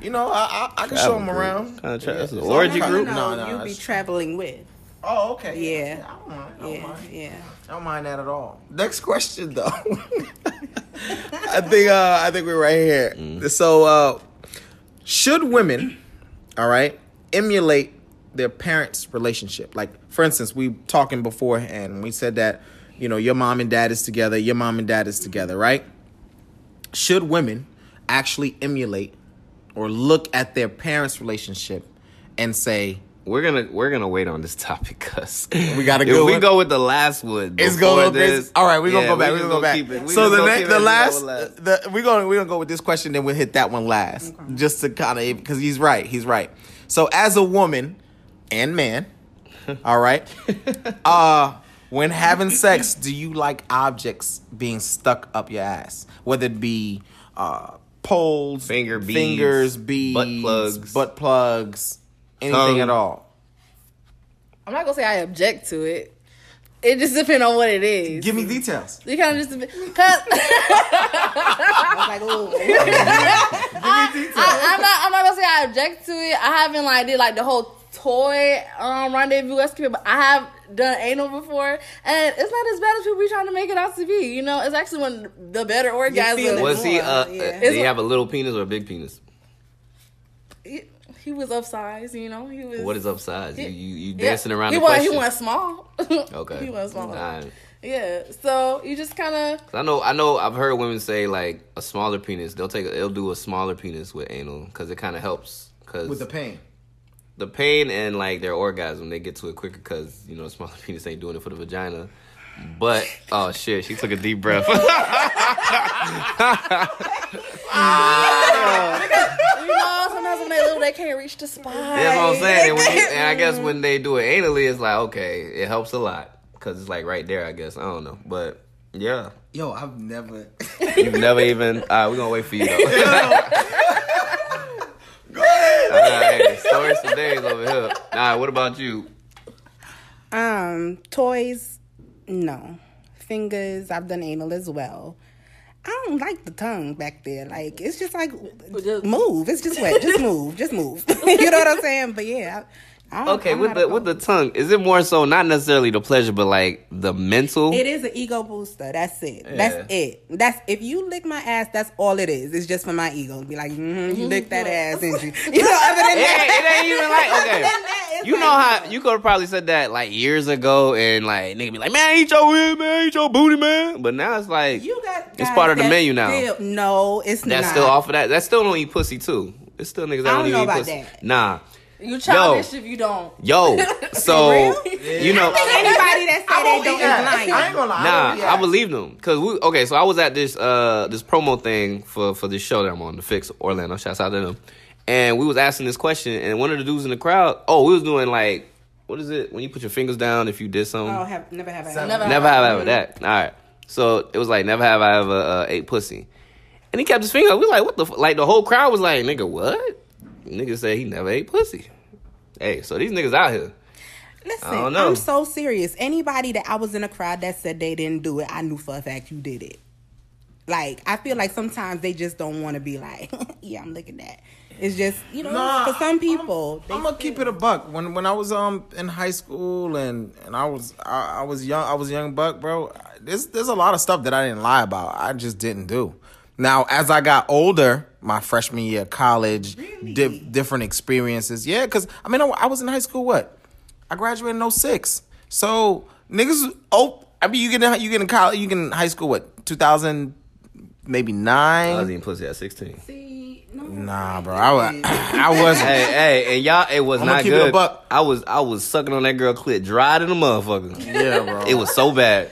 You know, I I, I can show them around. Kind of tra- that's an Yeah. orgy No, group. no, no, you'll be that's- traveling with. Oh, okay. Yeah. I don't mind. I don't Yeah, mind. yeah. I don't mind that at all. Next question, though. I think uh, I think we're right here. So, uh, should women, all right, emulate their parents' relationship. Like, for instance, we talking beforehand. We said that you know your mom and dad is together. Your mom and dad is together, right? Should women actually emulate or look at their parents' relationship and say, We're gonna we're gonna wait on this topic because We gotta go. we go with the last one, It's before going this, All right, we're gonna yeah, go back. we We're just gonna go back. keep it. So the next, the it last, last. the we're gonna we're gonna go with this question, then we'll hit that one last, just to kind of because he's right. He's right. So as a woman and man, all right, uh, when having sex, do you like objects being stuck up your ass, whether it be uh, poles, Finger beads, fingers, beads, butt plugs. butt plugs, anything Tongue. at all? I'm not gonna say I object to it. It just depends on what it is. Give me details. You kind of just cause I was like, oh, I, I'm not. I'm not gonna say I object to it. I haven't like did like the whole toy um rendezvous escapade, but I have done anal before, and it's not as bad as people be trying to make it out to be. You know, it's actually one of the better feel orgasm. it. Was he? more, Uh, yeah. uh, did he have a little penis or a big penis? He, he was upsized. You know, he was. What is upside? You you, you Yeah. dancing around He the was. question? He was small. Okay. he was small. Alright. Yeah. So you just kind of. I know, I know. I've heard women say like a smaller penis. They'll take, they'll do a smaller penis with anal because it kind of helps. Because With the pain. The pain and like their orgasm, they get to it quicker because you know, a smaller penis ain't doing it for the vagina. But oh shit, she took a deep breath. You know, sometimes when they little, they can't reach the spine. That's what I'm saying. And, when you, and I guess when they do it anally, it's like okay, it helps a lot because it's like right there. I guess I don't know, but yeah, Yo, I've never. you've never even. All right, we're gonna wait for you though. Go ahead. stories for days over here. All right, what about you? Um, toys, no. Fingers, I've done anal as well. I don't like the tongue back there. Like it's just like just- move. It's just wet. Just move. Just move. you know what I'm saying? But yeah. I, I don't, Okay, I'm with the with the tongue, is it more so not necessarily the pleasure, but like the mental? It is an ego booster. That's it. Yeah. That's it. That's if you lick my ass, that's all it is. It's just for my ego be like, mm-hmm, you lick that ass, and you, you know. Other than It that, ain't, it ain't even like okay. that, You like, know how you could have probably said that like years ago, and like nigga be like, "Man, eat your head, man, eat your booty, man." But now it's like You got. It's part of the menu now. still- no, it's that's not. That's still off of that. That's still don't eat pussy too. It's still niggas that I don't, don't know eat about pussy. that. Nah, You childish if you don't. yo. So you know. Anybody that say they don't is lying. I ain't gonna lie. Nah, won't I believe them. Cause we okay, so I was at this uh this promo thing for for this show that I'm on, the Fix Orlando. Shouts out to them. And we was asking this question, and one of the dudes in the crowd, oh, we was doing like, what is it when you put your fingers down if you did something? Oh, have never have I. Seven. Never. Never have I ever that. All right. So it was like never have I ever uh, ate pussy, and he kept his finger. up. We like what the f-? like the whole crowd was like nigga what? Nigga said he never ate pussy. Hey, so these niggas out here. Listen, I don't know. I'm so serious. Anybody that I was in a crowd that said they didn't do it, I knew for a fact you did it. Like I feel like sometimes they just don't want to be like, yeah, I'm looking at. It's just you know, Nah, for some people, I'm, gonna keep it a buck. When when I was um in high school and and I was I, I was young I was young buck, bro. There's there's a lot of stuff that I didn't lie about. I just didn't do. Now as I got older, my freshman year of college, di- different experiences. Yeah, because I mean I, I was in high school. What? I graduated in 06. So niggas. Oh, I mean you get in, you get in college. You get in high school. What? 2000, maybe nine. I was nine. eating pussy at sixteen. See, no, Nah, bro. I was I wasn't. hey, hey, and y'all, it was I'ma not keep it a good. buck. I was, I was sucking on that girl clit, dry to the motherfucker. Yeah, bro. It was so bad.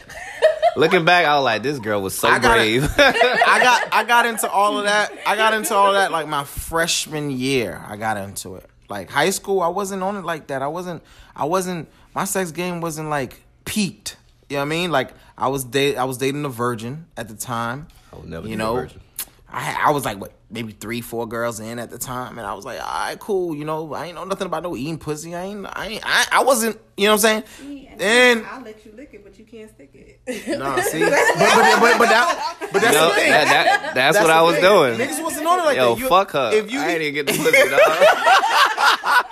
Looking back, I was like, this girl was so I gotta- brave. I got I got into all of that. I got into all of that like my freshman year. I got into it. Like high school, I wasn't on it like that. I wasn't I wasn't my sex game wasn't like peaked. You know what I mean? Like I was date I was dating a virgin at the time. I would never you date a know. virgin. I I was like what maybe three, four girls in at the time, and I was like, all right, cool. You know, I ain't know nothing about no eating pussy. I ain't, I ain't, I, I wasn't. You know what I'm saying? Then I'll let you lick it, but you can't stick it. no, see, but but, but, but that, but that's No, the thing. that, that, that's, what I was thing. doing. Niggas wasn't on it like Yo, that. You- fuck her. If you I ain't even get the pussy, dog.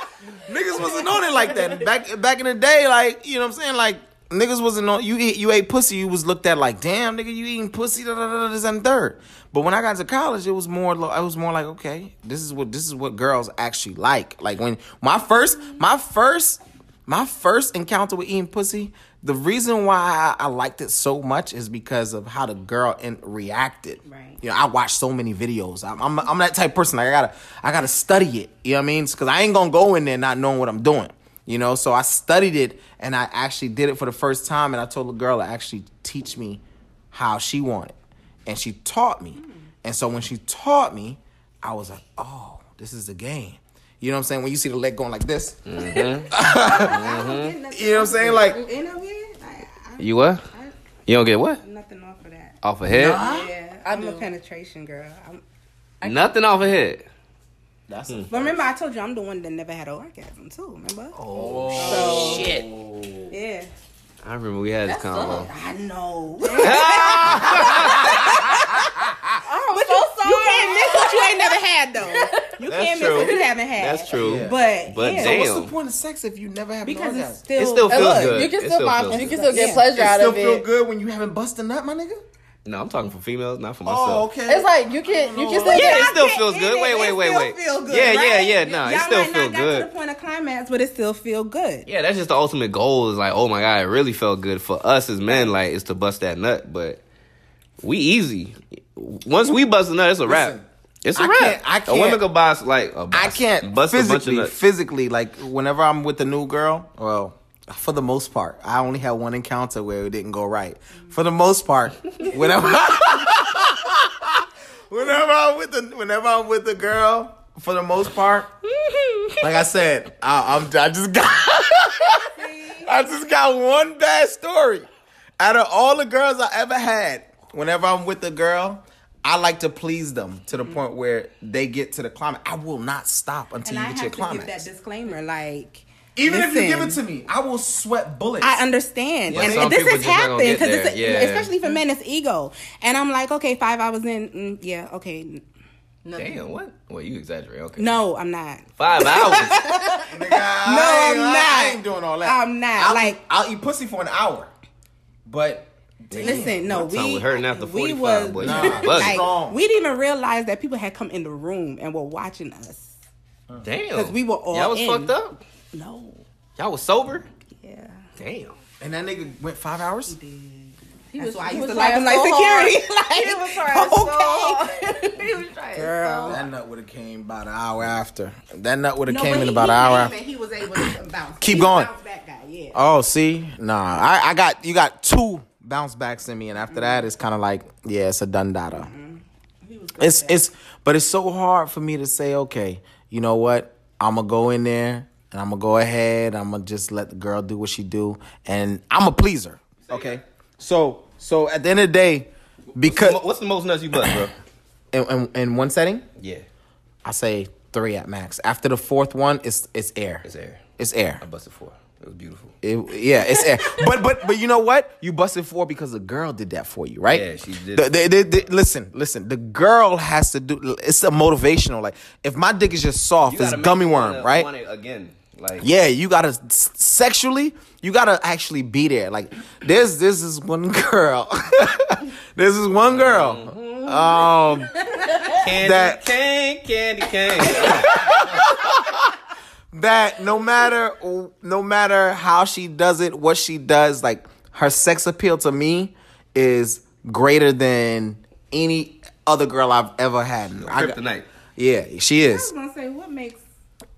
niggas wasn't on it like that back back in the day. Like you know what I'm saying? Like niggas wasn't on. You eat, you ate pussy. You was looked at like, damn, nigga, you eating pussy. Da, da, da, this and third. But when I got to college, it was more. I was more like, okay, this is what this is what girls actually like. Like when my first, my first, my first encounter with eating pussy. The reason why I, I liked it so much is because of how the girl in, reacted. Right. You know, I watched so many videos. I'm, I'm, I'm that type of person. Like, I gotta, I gotta study it. You know what I mean? Because I ain't gonna go in there not knowing what I'm doing. You know, so I studied it and I actually did it for the first time. And I told the girl to actually teach me how she wanted, and she taught me. And so when she taught me, I was like, oh, this is the game. You know what I'm saying? When you see the leg going like this, Mm-hmm. you know what I'm saying? Like, You know, yeah, I, I, You what? You don't get what? nothing off of that. Off a head? Yeah, I'm a penetration girl. I'm, Nothing off a head. that's but remember, I told you I'm the one that never had an orgasm too. Remember? oh Shit. Yeah, I remember we had this convo. I know. I'm but you, you can't miss what you ain't never had though. You That's can't true. miss what you haven't had. That's true. Yeah. But But yeah, damn. what's the point of sex if you never have because an orgasm? still It still feels Look, good. you can It still, pop, feels you can still get Yeah. pleasure It out of it. still of feel good when you haven't busted nut, my nigga. No, I'm talking for females, not for oh, myself. Oh, okay. It's like you can you can still Yeah, it still feels good. it- Wait, wait, wait, wait. Feel good, Yeah, yeah, right? yeah. No, it Y'all still might feel not got good. to the point of climax, but it still feel good. Yeah, that's just the ultimate goal. Is like, oh my god, it really felt good for us as men. Like, is to bust that nut, but we easy. Once we bust a nut, it's a wrap. Listen, It's a I wrap. can't- I A can't- a woman could bust like a I bust, I can't bust a bunch of physically, nuts. physically, like whenever I'm with a new girl, well, for the most part, I only had one encounter where it didn't go right. For the most part, whenever, whenever I'm with the, whenever I'm with the girl, for the most part, like I said, I, I'm, I just got, I just got one bad story. Out of all the girls I ever had, whenever I'm with a girl, I like to please them to the mm. point where they get to the climax. I will not stop until And I you get have your climax. that disclaimer, like Even if you give it to me, I will sweat bullets. I understand, Yeah, and, some this people has just not gonna happened because there. it's a, Yeah. especially for men, it's ego. And I'm like, okay, five hours in, mm, yeah, okay, Damn, what? Well, you exaggerate. Okay, no, I'm not. five hours. Nigga, No, I'm I not. ain't doing all that. I'm not. I'll Like- I'll eat pussy for an hour, but Listen, no, My we was hurting after we 45, was boy. You Nah. was buzzing. like we didn't even realize that people had come in the room and were watching us. Damn, because we were all Y'all was in. fucked up. No, Y'all was sober. yeah. Damn. and that nigga went five hours. He did. That's why I used to like trying him like security. like, He was trying so okay. hard. He was trying so Girl. hard. That nut would have came about an hour after. That nut would have No, came but in about an hour after. He was able to bounce. Keep He's a going. bounce back guy, yeah. Oh, see, nah, I, I got you got two bounce backs in me, and after that, it's kind of like, yeah, it's a done data. Mm-hmm. He was It's at it's, but it's so hard for me to say, okay, you know what? I'm gonna go in there and I'm gonna go ahead. I'm gonna just let the girl do what she do, and I'm a pleaser. Okay, so so at the end of the day, because What's the most nuts you bust, bro? in, in, in one setting, Yeah, I say three at max. After the fourth one, it's it's air. it's air. It's air. I busted four. It was beautiful. It- yeah, it's air. but but but you know what? You busted four because the girl did that for you, right? Yeah, she did. The- the- the- the- listen, listen. The girl has to do. It's a motivational. Like if my dick is just soft, it's gummy worm, right? Want it again? Like Yeah, you gotta sexually. You gotta actually be there. Like there's this is one girl. this is one girl. Um, candy that- cane, candy cane. that no matter no matter how she does it, what she does, like her sex appeal to me is greater than any other girl I've ever had. I Kryptonite. yeah, she is. I was gonna say what makes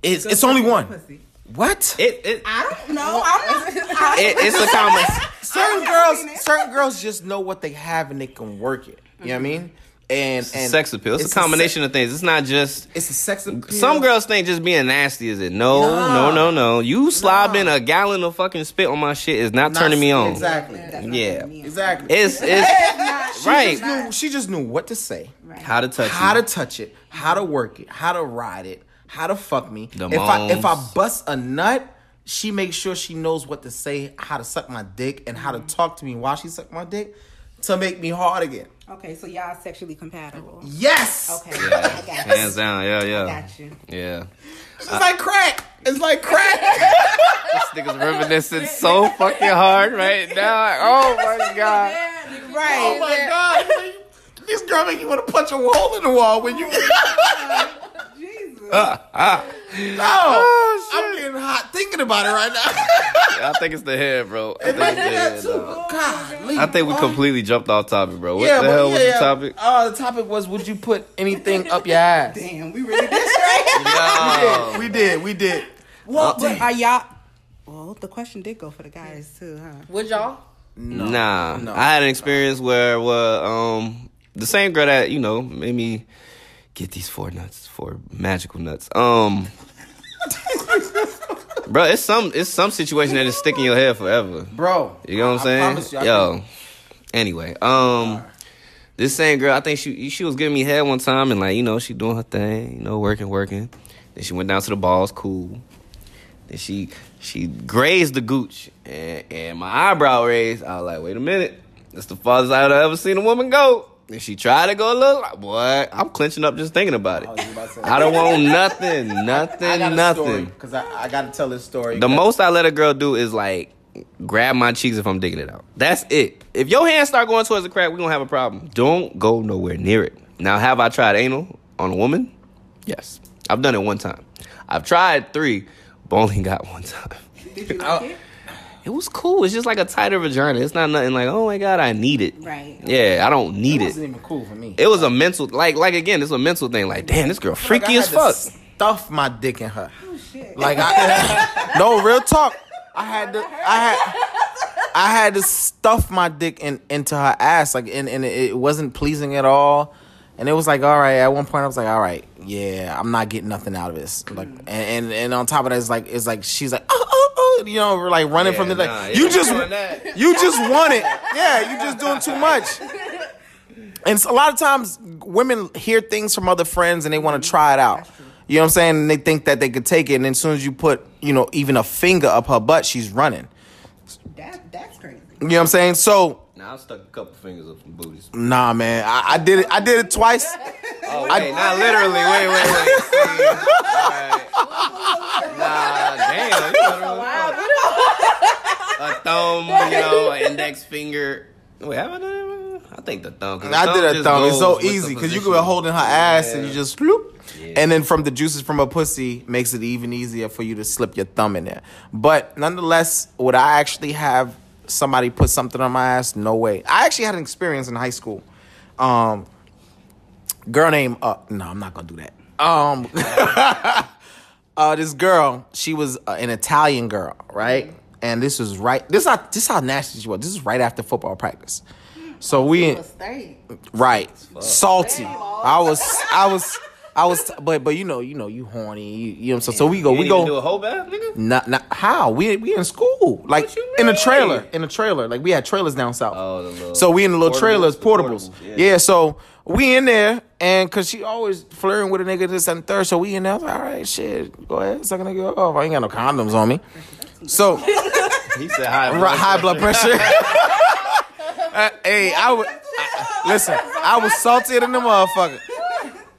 It's it's only one. pussy? What? It it, I don't know. I'm not. I, it it's a common. certain girls certain girls just know what they have and they can work it. You know what I mean? And and sex appeal. It's, a combination of things. It's not just. It's a sex appeal. Some girls think just being nasty is it. No, no, no, no. You slobbing a gallon of fucking spit on my shit is not, Not- turning me on. Exactly. Yeah. Exactly. It's it's right. She just, knew, she just knew what to say, How to touch how you. to touch it, how to work it, how to ride it, how to fuck me. The if I if I bust a nut, she makes sure she knows what to say, how to suck my dick, and how to mm-hmm. talk to me while she suck my dick to make me hard again. Okay, so y'all sexually compatible. Yes. Okay, I got you. Hands down. Yeah, yeah. Got you. Yeah. It's like crack. It's like crack. This nigga's reminiscing so fucking hard right now. Oh my god. Right. Oh Right. my god. This girl make you want to punch a hole in the wall when you. Oh no, I'm getting hot thinking about it right now. I think it's the head, bro. I think it's the head, dog. God, I think we completely jumped off topic, bro. What yeah, the hell yeah, was the topic? Uh, the topic was: Would you put anything up your ass? Damn, we really did straight. Yo. We did. We did. well, but are y'all? Well, the question did go for the guys too, huh? Would y'all? Nah, no. I had an experience where, well, um, the same girl that you know made me get these four nuts, four magical nuts. Um, bro, it's some, it's some situation that is sticking your head forever. Bro, You know what I'm saying? you, I Yo. think- Anyway, um, this same girl, I think she she was giving me head one time, and like you know she doing her thing, you know, working, working. Then she went down to the balls, cool. Then she she grazed the gooch, and, and my eyebrow raised. I was like, wait a minute, that's the farthest I've ever seen a woman go. And she tried to go a little, like, boy, I'm clenching up just thinking about it. Oh, was about I don't want nothing, nothing, nothing. because I, I got to tell this story. The most I let a girl do is like grab my cheeks if I'm digging it out. That's it. If your hands start going towards the crack, we're gonna have a problem. Don't go nowhere near it. Now, have I tried anal on a woman? Yes. I've done it one time. I've tried three, but only got one time. Did you like it? It was cool. It's just like a tighter vagina. It's not nothing like, oh my god, I need it. Right. Yeah, I don't need it it. wasn't even cool for me. It was a mental, like, like again, it's a mental thing. Like, damn, this girl Like, freaky I as to fuck. Stuff my dick in her. Oh shit. Like I no real talk. I had to I had I had to stuff my dick in into her ass like and, and it wasn't pleasing at all. And it was like, all right. At one point, I was like, all right, yeah, I'm not getting nothing out of this. Like, and and, and on top of that, it's like, it's like she's like, oh, oh, you know, we're like running Yeah, from the like, nah, you just, you just want it, yeah, you just doing too much. And so a lot of times, women hear things from other friends and they want to try it out. You know what I'm saying? And they think that they could take it. And then as soon as you put, you know, even a finger up her butt, she's running. That that's crazy. You know what I'm saying? So, Now I stuck a couple fingers up some booties. nah, man, I, I did it. I did it twice. Oh, wait, not literally. Wait, wait, wait. See, alright. Nah, damn. A thumb, you know, an index finger. Wait, have I done it? I think the thumb. the I did a thumb. It's so easy because you position. could be holding her ass and you just bloop. Yeah. And then from the juices from a pussy makes it even easier for you to slip your thumb in there. But nonetheless, would I actually have somebody put something on my ass? No way. I actually had an experience in high school. Um, girl named uh, no, I'm not gonna do that. Um, uh, this girl, she was uh, an Italian girl, right? And this was right. This how this how nasty she was. This is right after football practice. So we. Right. Salty. I was I was I was but but you know, you know, you horny, you, you know what I'm saying? So we go You we didn't do go a whole bath, nigga. not, not how? We we in school. Like in a trailer. In a trailer. Like we had trailers down south. Oh, the little so we in the little trailers, portables. portables, yeah. yeah. so we in there and cause she always flirting with a nigga this and third. So we in there, I was like, all right, shit, go ahead, suck a nigga off. I ain't got no condoms on me. So He said high. Right, high blood pressure. Uh, hey, I was listen. I was saltier than the motherfucker.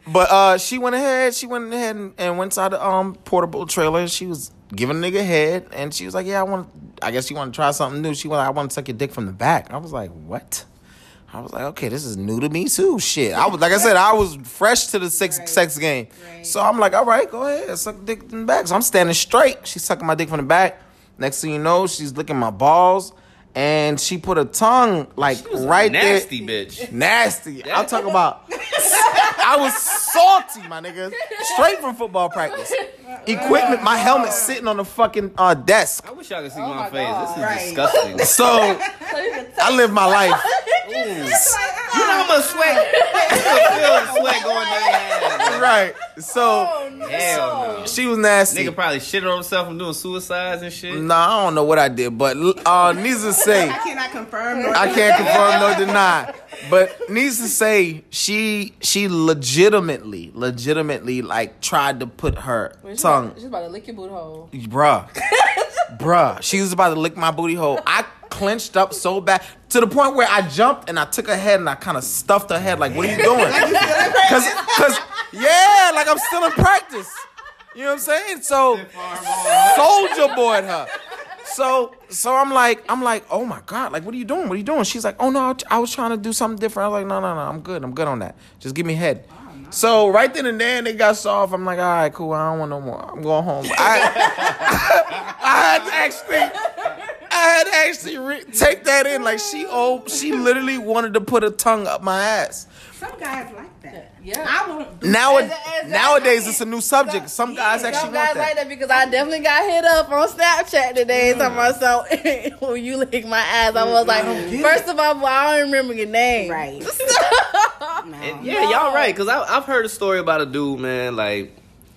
But uh, she went ahead. She went ahead and, and went inside the um portable trailer. She was giving a nigga head, and she was like, "Yeah, I want. I guess you want to try something new." She went, "I want to suck your dick from the back." I was like, "What?" I was like, "Okay, this is new to me too." Shit, I was like I said, I was fresh to the sex sex game, right. so I'm like, "All right, go ahead, suck dick from the back." So I'm standing straight. She's sucking my dick from the back. Next thing you know, she's licking my balls, and she put a tongue like right there. nasty bitch. Nasty. I'm talking about. I was salty, my nigga. Straight from football practice. Equipment, my helmet sitting on the fucking uh, desk. I wish y'all could see Oh my, my face. God. This is Right. disgusting. So I live my life. You know how much sweat? You can feel the sweat going down. Right. So Hell no. she was nasty. Nigga probably shit on himself from doing suicides and shit. Nah, I don't know what I did, but uh, needs to say. I cannot confirm. Nor I can't confirm nor deny. But needs to say she she legitimately, legitimately like tried to put her She's tongue About, she's about to lick your booty hole. Bruh. Bruh. She was about to lick my booty hole. I clenched up so bad to the point where I jumped and I took her head and I kind of stuffed her head like, what are you doing? Cause, cause, yeah, like I'm still in practice. You know what I'm saying? So soldier boy her. So so I'm like I'm like oh my god like what are you doing? What are you doing? She's like oh no I was trying to do something different. I was like no no no I'm good. I'm good on that. Just give me head. So right then and there they got soft. I'm like all right cool. I don't want no more. I'm going home. I I had to actually I had to actually re- take that in. Like she oh she literally wanted to put a tongue up my ass. Some guys like. Yeah. I won't do now Exactly. nowadays it's a new subject some guys actually Some guys want like that that because I definitely got hit up on Snapchat today talking about so when you lick my ass, I was like, first of all, I don't remember your name. Right. No. Yeah, y'all right. Cause I've heard a story about a dude, man. Like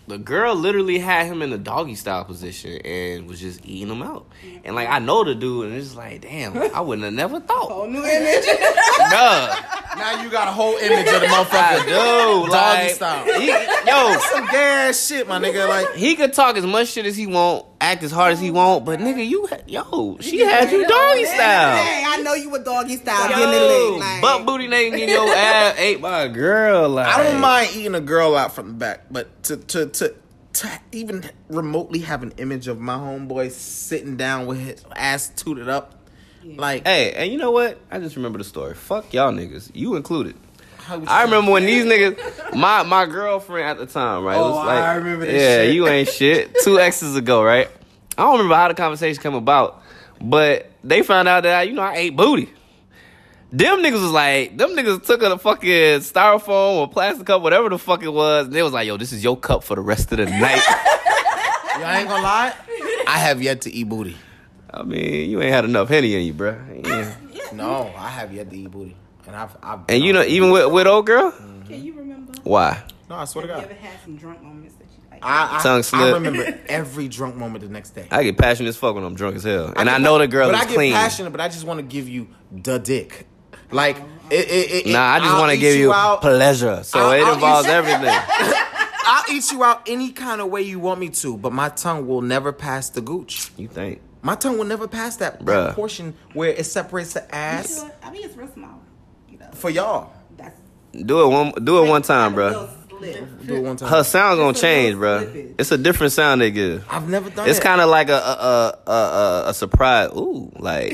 the girl literally had him in the doggy style position and was just eating him out. And like I know the dude, and it's just like, damn, I wouldn't have never thought. Whole new image. Bruh, now you got a whole image of the I motherfucker do. Doggy Like, style. he- yo, some gay ass shit my nigga like he could talk as much shit as he want, act as hard as he want, but nigga, you, yo, she had you doggy style. Hey, I know you were doggy style getting the Like, butt booty nigga getting your ass ate by a girl. Like, I don't mind eating a girl out from the back, but to to to to even remotely have an image of my homeboy sitting down with his ass tooted up, like Hey, and you know what? I just remember the story. Fuck y'all niggas, you included. I remember when these niggas, my my girlfriend at the time, right? it Oh, was like, I remember this Yeah, shit. you ain't shit. Two exes ago, right? I don't remember how the conversation came about, but they found out that I, you know I ate booty. Them niggas was like, them niggas took a fucking styrofoam or plastic cup, whatever the fuck it was, and they was like, yo, this is your cup for the rest of the night. Yo, I ain't gonna lie, I have yet to eat booty. I mean, you ain't had enough henny in you, bruh. Yeah. No, I have yet to eat booty, and I've, I've And you know, even with with old girl, mm-hmm. can you remember? why? no, I swear to You God, ever had some drunk moments that you like? I, I, Tongue I slip. remember every drunk moment the next day. I get passionate as fuck when I'm drunk as hell, and I, get know the girl but is I get clean. passionate, but I just want to give you the dick, like it. it, it Nah, I just I'll want to eat give you out. pleasure, so I'll- it I'll involves eat- everything. I'll eat you out any kind of way you want me to, but my tongue will never pass the gooch. You think? My tongue will never pass that, that Bruh. portion where it separates the You ass sure? I mean, it's real small. You know, for y'all. that's Do it one, do it one time, bro. Do it one time. Her sound gonna change, bro. It's a different sound they give. I've never done It's kind of like a a, a a a a surprise. Ooh, like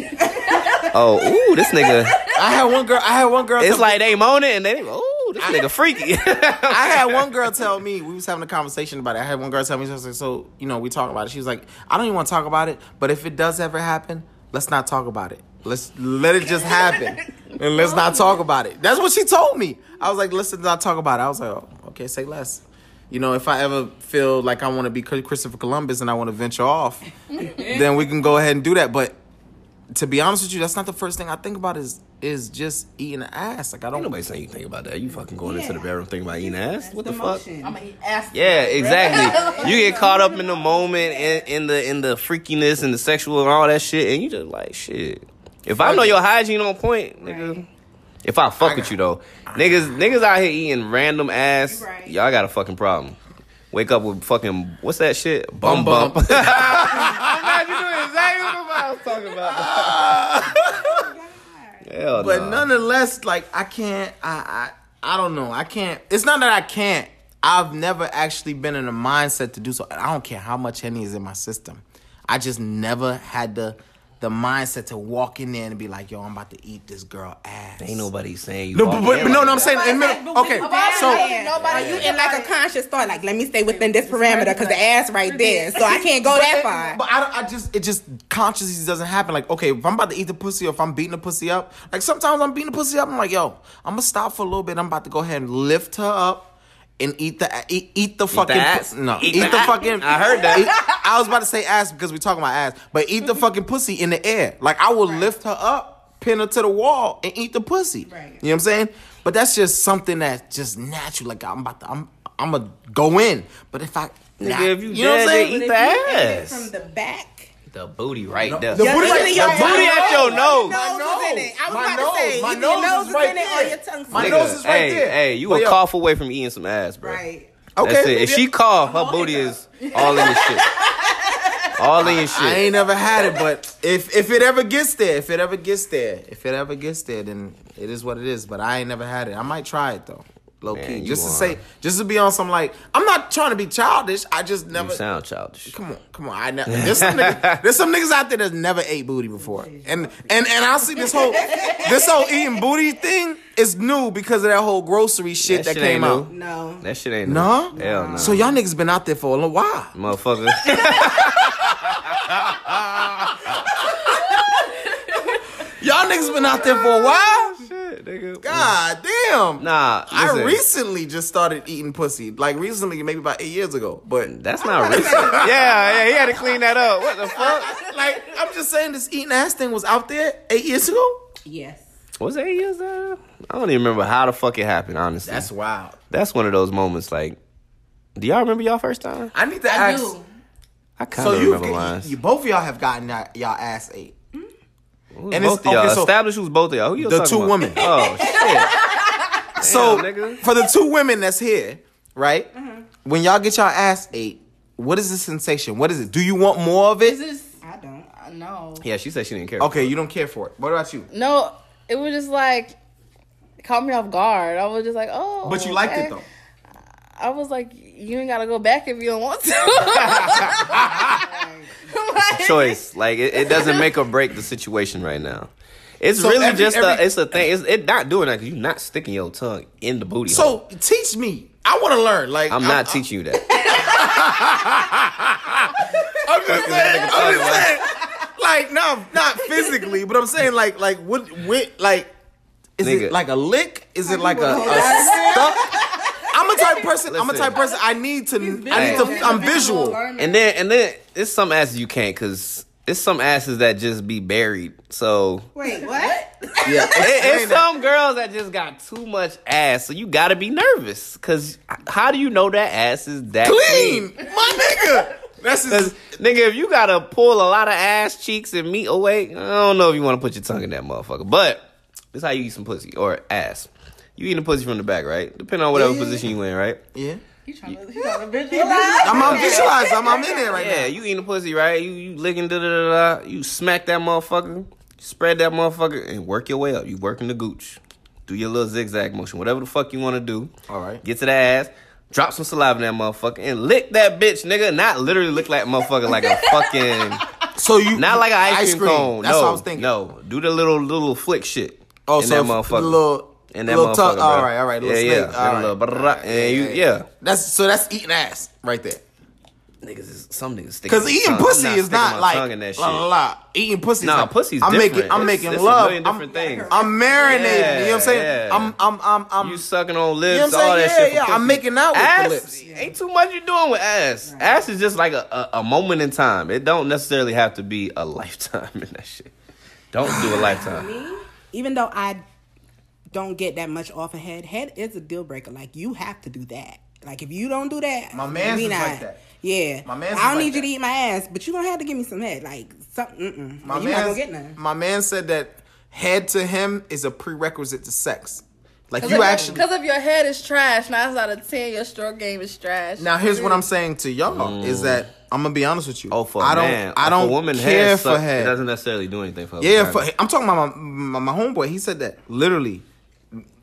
oh, ooh, this nigga. I had one girl. I had one girl. It's tell like they moan it and they ooh, this nigga freaky. I had one girl tell me we was having a conversation about it. I had one girl tell me she was like, so you know we talk about it. She was like, I don't even want to talk about it, but if it does ever happen, let's not talk about it. Let's let it just happen, and let's not talk about it. That's what she told me. I was like, let's not talk about it. I was like, oh, okay, say less. You know, if I ever feel like I want to be Christopher Columbus and I want to venture off, then we can go ahead and do that. But to be honest with you, that's not the first thing I think about. Is is just eating ass. Like I don't. nobody saying you think about that. You fucking going into the Yeah. bedroom thinking about eating ass. What the, the fuck? motion. I'm gonna eat ass. Yeah, exactly. you get caught up in the moment in, in the in the freakiness and the sexual and all that shit, and you just like shit. If I know your hygiene on point, nigga. If I fuck with you though, niggas niggas out here eating random ass, Right. y'all got a fucking problem. Wake up with fucking what's that shit? Bum Bum bump. bump. I'm glad you doing exactly what I was talking about. Hell But nah. nonetheless, like I can't. I, I I don't know. I can't. It's not that I can't. I've never actually been in a mindset to do so. I don't care how much henny is in my system. I just never had the the mindset to walk in there and be like, "Yo, I'm about to eat this girl ass." Ain't nobody saying you. No, but, but, but no, no. I'm saying in middle. Okay, so Nobody- you in like a conscious thought, like let me stay within this parameter because the ass right there, so I can't go that far. But I, don't- I just, it just consciously doesn't happen. Like, okay, if I'm about to eat the pussy or if I'm beating the pussy up, like sometimes I'm beating the pussy up. I'm like, yo, I'm gonna stop for a little bit. I'm about to go ahead and lift her up and eat the eat, eat the fucking ass? pu- no, Eat eat, the the, fucking. I heard that. eat- I was about to say ass because we talking about ass, but eat the fucking pussy in the air. Like I will lift her up, pin her to the wall, and eat the pussy. Right. You know what I'm saying? But that's just something that's just natural. Like I'm about to, I'm, I'm gonna go in. But if I, nah, Nigga, if you you know what I'm saying? eat the if you ate it ass. from the back. The booty right there. the The booty- booty, your at your nose. My Nose is in it. I was My about nose, to say, my nose your nose is is right in it or there. your tongue's My in nose it. is right hey, there. hey, you But a yo- cough away from eating some ass, bro. Right. That's Okay. it. If she cough, her booty is all in your shit. All in your shit. I ain't never had it, but if if it ever gets there, if it ever gets there, if it ever gets there, then it is what it is. But I ain't never had it. I might try it though. Low Man, key, just to are. say, just to be on some like. I'm not trying to be childish. I just You never. sound childish. Come on, come on. I know there's some niggas, there's some niggas out there that never ate booty before, and and and I see this whole this whole eating booty thing is new because of that whole grocery shit that, shit came out. new. No. That shit ain't No? new. Hell no. So y'all niggas been out there for a little while. motherfucker. Y'all niggas been out there for a while. Shit, nigga. God damn. Nah, I recently just started eating pussy. Like recently, maybe about eight years ago. But That's not recent. yeah, yeah, he had to clean that up. What the fuck? like, I'm just saying, this eating ass thing was out there eight years ago. Yes. Was it eight years ago? I don't even remember how the fuck it happened, honestly. That's wild. That's one of those moments like do y'all remember y'all first time? I need to I ask. do. I kind So of you, remember you, mine. you, both of y'all have gotten y'all, y'all ass ate. Who's and both it's- of y'all? okay, so- Establish who's both of y'all. Who you The talking two about? women. Oh shit. So nigga. for the two women that's here, right? Mm-hmm. When y'all get y'all ass ate, what is the sensation? What is it? Do you want more of it? Is this I don't. uh, no? Yeah, she said she didn't care. Okay, you don't care for it. What about you? No, it was just like it caught me off guard. I was just like, oh. But you liked okay. it though. I was like, you ain't gotta go back if you don't want to. Like- choice. Like it, it doesn't make or break the situation right now. It's So really every- just every- a it's a thing. It's it not doing that because you're not sticking your tongue in the booty. hole. So teach me. I want to learn. Like I'm not teaching you that. I'm just saying. I'm just saying. Like no, not physically, but I'm saying like like what with like. Is Nigga. it like a lick? Is it like a, a stuck? I'm a type of person. I'm a type of person. I need to. I need Hey. to. I'm visual. And then and then it's some asses you can't because it's some asses that just be buried. So Wait, what? Yeah. it, it's some girls that just got too much ass. So you gotta be nervous because how do you know that ass is that clean, my nigga. That's Cause just, nigga, if you gotta pull a lot of ass cheeks and meat away, I don't know if you want to put your tongue in that motherfucker. But this is how you eat some pussy or ass. You eating a pussy from the back, right? Depending on whatever Yeah. position you in, right? yeah. He trying to, he trying to visualize. I'm on visualize. I'm, I'm in there right Yeah, now. Yeah, you eating a pussy, right? You you licking da da da da. You smack that motherfucker, spread that motherfucker, and work your way up. You working the gooch. Do your little zigzag motion, whatever the fuck you want to do. All right. Get to the ass. Drop some saliva in that motherfucker and lick that bitch, nigga. Not literally lick that motherfucker like a fucking So you Not like an ice, cream, cone. That's no, what I was thinking. No, do the little little flick shit. Oh, in so that motherfucker. the little, in that little motherfucker. tuck- all right, all right, little yeah, snake, yeah. all And a right. little brrrah, and you, yeah. That's so that's eating ass right there. Niggas, is, some niggas stick. Because eating pussy is not like in that shit. la, la, la. Eating pussy. Nah, is like, pussy's I'm different. making. I'm It's- making it's a love. I'm, different things. I'm marinating. you know what I'm saying? Yeah, yeah. I'm. I'm. I'm. I'm You sucking on lips, You know what I'm all saying? that Yeah, shit. yeah, I'm making out with the lips. Ain't too much you doing with ass. Ass is just like a, a, a moment in time. It don't necessarily have to be a lifetime in that shit. Don't do a lifetime. Me, even though I don't get that much off a head, head is a deal breaker. Like you have to do that. Like if you don't do that, My man's we not. like that. Yeah, My man's I don't like need you to eat my ass, but you gonna have to give me some head. Like something. My you not gonna man. get none. My man said that head to him is a prerequisite to sex. Like you if- actually. because if your head is trash, nine out of ten, your stroke game is trash. Now here's what mm. I'm saying to y'all is mm. that I'm gonna be honest with you. Oh, for I a don't. man. I don't a woman care head for suck, head. It doesn't necessarily do anything for. her Yeah, for. I'm talking about my, my my homeboy. He said that literally,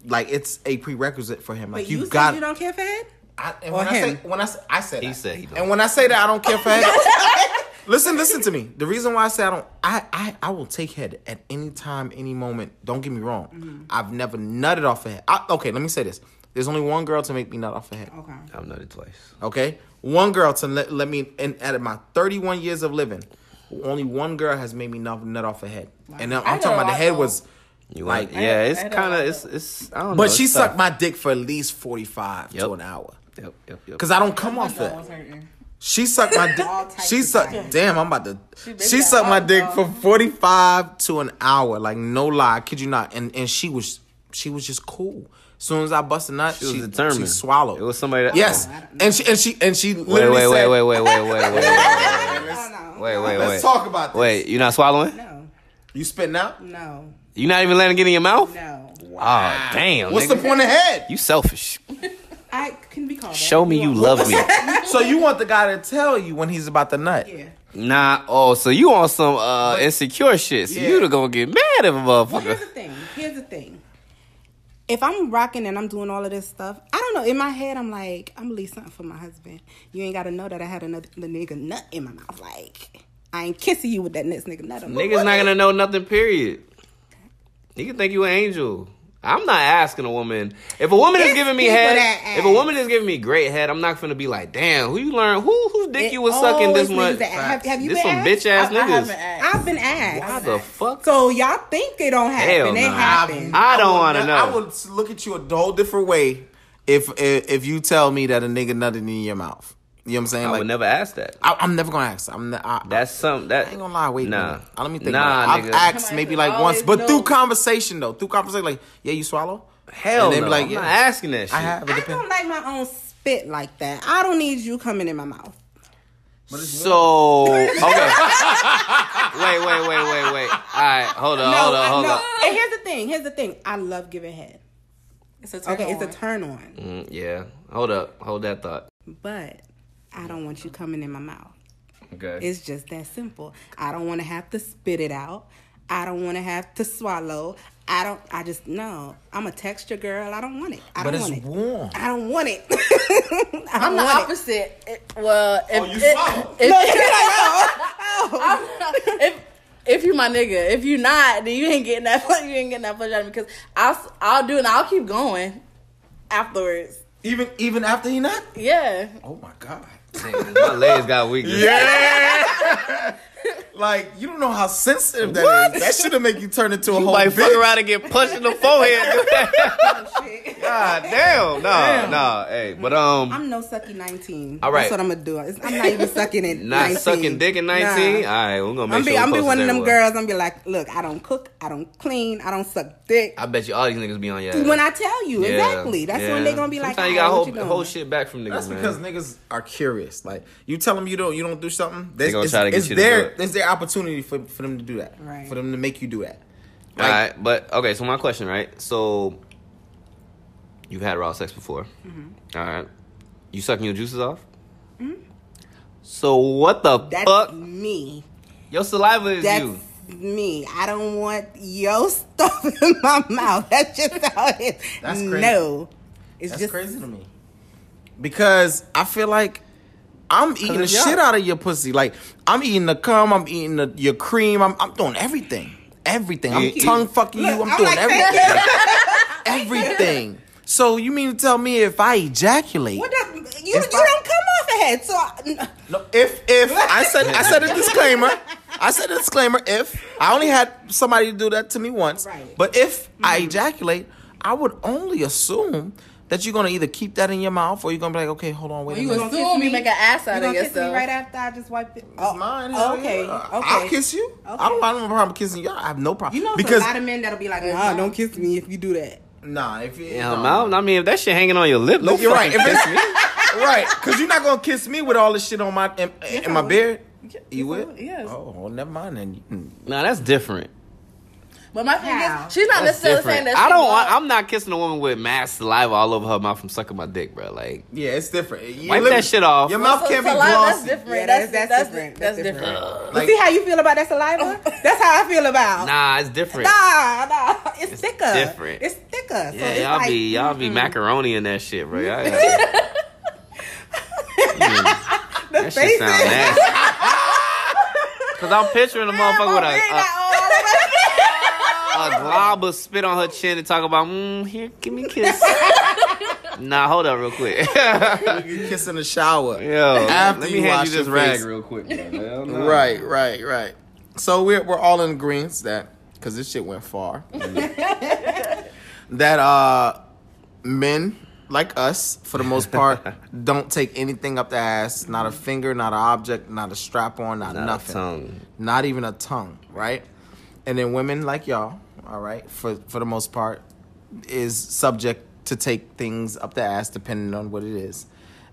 like it's a prerequisite for him. Like But you, you, got. you don't care for head. I, and or when I say when I say, I said He that. said he don't. and when I say that I don't care for head. listen, listen to me. The reason why I say I don't, I I, I will take head at any time, any moment. Don't get me wrong. Mm-hmm. I've never nutted off a head. I, okay, let me say this. There's only one girl to make me nut off a head. Okay. I've nutted twice. Okay, one girl to let, let me. And at my 31 years of living, only one girl has made me nut, nut off a head. And I'm, I I'm talking about the head though. was. You Like- like, yeah, I- it's kind of it's it's. I don't. But it's she tough. sucked my dick for at least 45 Yep. to an hour. Yep, yep, yep. Cause I don't come off That that. was hurting. She sucked my dick. She sucked. times. Damn, I'm about to. been She sucked my dick though. for 45 to an hour. Like no lie, I kid you not. And and she was she was just cool. As soon as I bust a nut, she she, was determined. She swallowed. It was somebody that. yes, and she and she and she Wait, literally wait, wait, said, wait, wait, wait, wait, wait, wait, Oh, no. wait, wait, Let's wait. talk about this. Wait, you not swallowing? No. You spitting out? No. You not even letting it get in your mouth? No. Oh, damn. What's nigga. the point of head? You selfish. I can be called. that. Show me you love me. So you want the guy to tell you when he's about to nut? Yeah. Nah. Oh, so you on some uh insecure shit? So Yeah. you gonna get mad if a motherfucker. Well, here's the thing. Here's the thing. if I'm rocking and I'm doing all of this stuff, I don't know. In my head, I'm like, I'm gonna leave something for my husband. You ain't gotta know that I had another the nigga nut in my mouth. Like, I ain't kissing you with that next nigga nut. Niggas not gonna know nothing. Period. He can think you an angel. I'm not asking a woman if a woman is giving me head. If a woman is giving me great head, I'm not gonna be like, damn, who you learn? Who whose dick It you was sucking this always much? have- have you this been some bitch ass I, I haven't niggas. asked. I've been asked. How the fuck? So y'all think it don't happen? Hell it nah. happens. I don't wanna know. I would look at you a whole different way if if, if you tell me that a nigga nutted in your mouth. You know what I'm saying? I like, would never ask that. I, I'm never gonna ask. I'm. ne- I, That's some that I ain't gonna lie. Wait, nah. nah. Minute. Let me think. Nah, nigga. I've asked maybe like once, but know. through conversation though. Through conversation, like, yeah, you swallow. Hell And they no. be like, I'm yeah. not asking that shit. I have. It I depends. don't like my own spit like that. I don't need you coming in my mouth. So okay. wait, wait, wait, wait, wait. All right, hold on, hold on, hold no. on. And here's the thing. Here's the thing. I love giving head. It's a turn Okay, on. it's a turn on, Mm, yeah, hold up, hold that thought. but I don't want you coming in my mouth. Okay. It's just that simple. I don't want to have to spit it out. I don't want to have to swallow. I don't. I just no. I'm a texture girl. I don't want it. I But don't it's want it. warm. I don't want it. I don't I'm the want it. opposite. It- well, if, oh, you if, swallow. if, No, you're like, oh, oh. if if you my nigga, if you not, then you ain't getting that. You ain't getting that pleasure out of me because I'll I'll do it. and I'll keep going afterwards. Even even after he not. Yeah, Oh my god. My legs got weak. Yeah. like you don't know how sensitive that is. That should have make you turn into a whole Like fuck bitch. around and get punched in the forehead. God damn, no, no, hey, but um, I'm no sucky 19. All right. That's what I'm gonna do. It's- I'm not even sucking it. not 19. sucking dick at 19. All Nah. right, we're gonna make I'm sure. be, we I'm be one of them everywhere. girls. I'm be like, look, I don't cook, I don't clean, I don't suck dick. I bet you all these niggas be on your ass. when I tell you Yeah, exactly, that's when yeah. they gonna be like, Sometimes you "Alright, gotta what hold, you doing?" hold shit back from niggas, That's man. because niggas are curious. Like you tell them you don't you don't do something, They gonna it's, try to get it's you to their do it's their opportunity for, for them to do that. Right. For them to make you do that. All right, but okay. So my question, right? So you've had raw sex before. Mm-hmm. All right, you sucking your juices off. So what the That's fuck? me. Your saliva is That's you. me. I don't want your stuff in my mouth. That's just how it is. That's crazy. No, it's That's just crazy to me. Because I feel like I'm eating the shit out of your pussy. Like I'm eating the cum, I'm eating the, your cream, I'm I'm doing everything. Everything. I'm you- tongue fucking you, I'm, I'm doing like, everything. everything. So you mean to tell me if I ejaculate? What does, you If you I- don't come off ahead. So I, No, if if I said I said a disclaimer, I said a disclaimer. If I only had somebody do that to me once, Right. but if I mm-hmm. ejaculate, I would only assume that you're gonna either keep that in your mouth or you're gonna be like, okay, hold on, wait a you minute. gonna kiss assume you me? make an ass you out gonna of kiss me yourself. right after I just wiped it. It's oh, mine. hell okay, yeah. okay. I'll kiss you. I don't. I don't have a problem kissing you. I have no problem. You know, because because a lot of men that'll be like, "Nah, don't kiss me if you do that." nah, if you In no, her mouth. I mean, if that shit hanging on your lip, No, you're right. If kiss it's me. right, because you're not gonna kiss me with all this shit on my in, in my beard. You will? Yes. Oh, well, never mind then. Nah, that's different. But my thing How? is, she's not That's necessarily saying that. I don't. want- Want, I'm not kissing a woman with mass saliva all over her mouth from sucking my dick, bro. Like, Yeah, it's different. You Wipe live- that shit off. Your mouth So- can't be so like, That's different. Yeah, that's, that's- that's, that's different. That's That's different. different. Like- See how you feel about that saliva? That's how I feel about. nah, it's different. Nah, nah, it's, thicker. different. It's thicker. So Yeah, it's y'all like, be y'all be macaroni in that shit, bro. Y'all, mm. the that shit sound faces. nasty. Cause I'm picturing a motherfucker with a, a, a glob of spit on her chin and talk about, mm, here, give me a kiss. nah, hold up real quick. You kiss in the shower. Yo, After let you me hand wash you this rag face. real quick. bro. Hell no. Right, right, right. So we're we're all in agreement that because this shit went far. that uh men like us, for the most part, don't take anything up the ass. Not a finger, not an object, not a strap on, not, Not a nothing. tongue. Not even a tongue, right? And then women like y'all, all right, for for the most part, is subject to take things up the ass depending on what it is,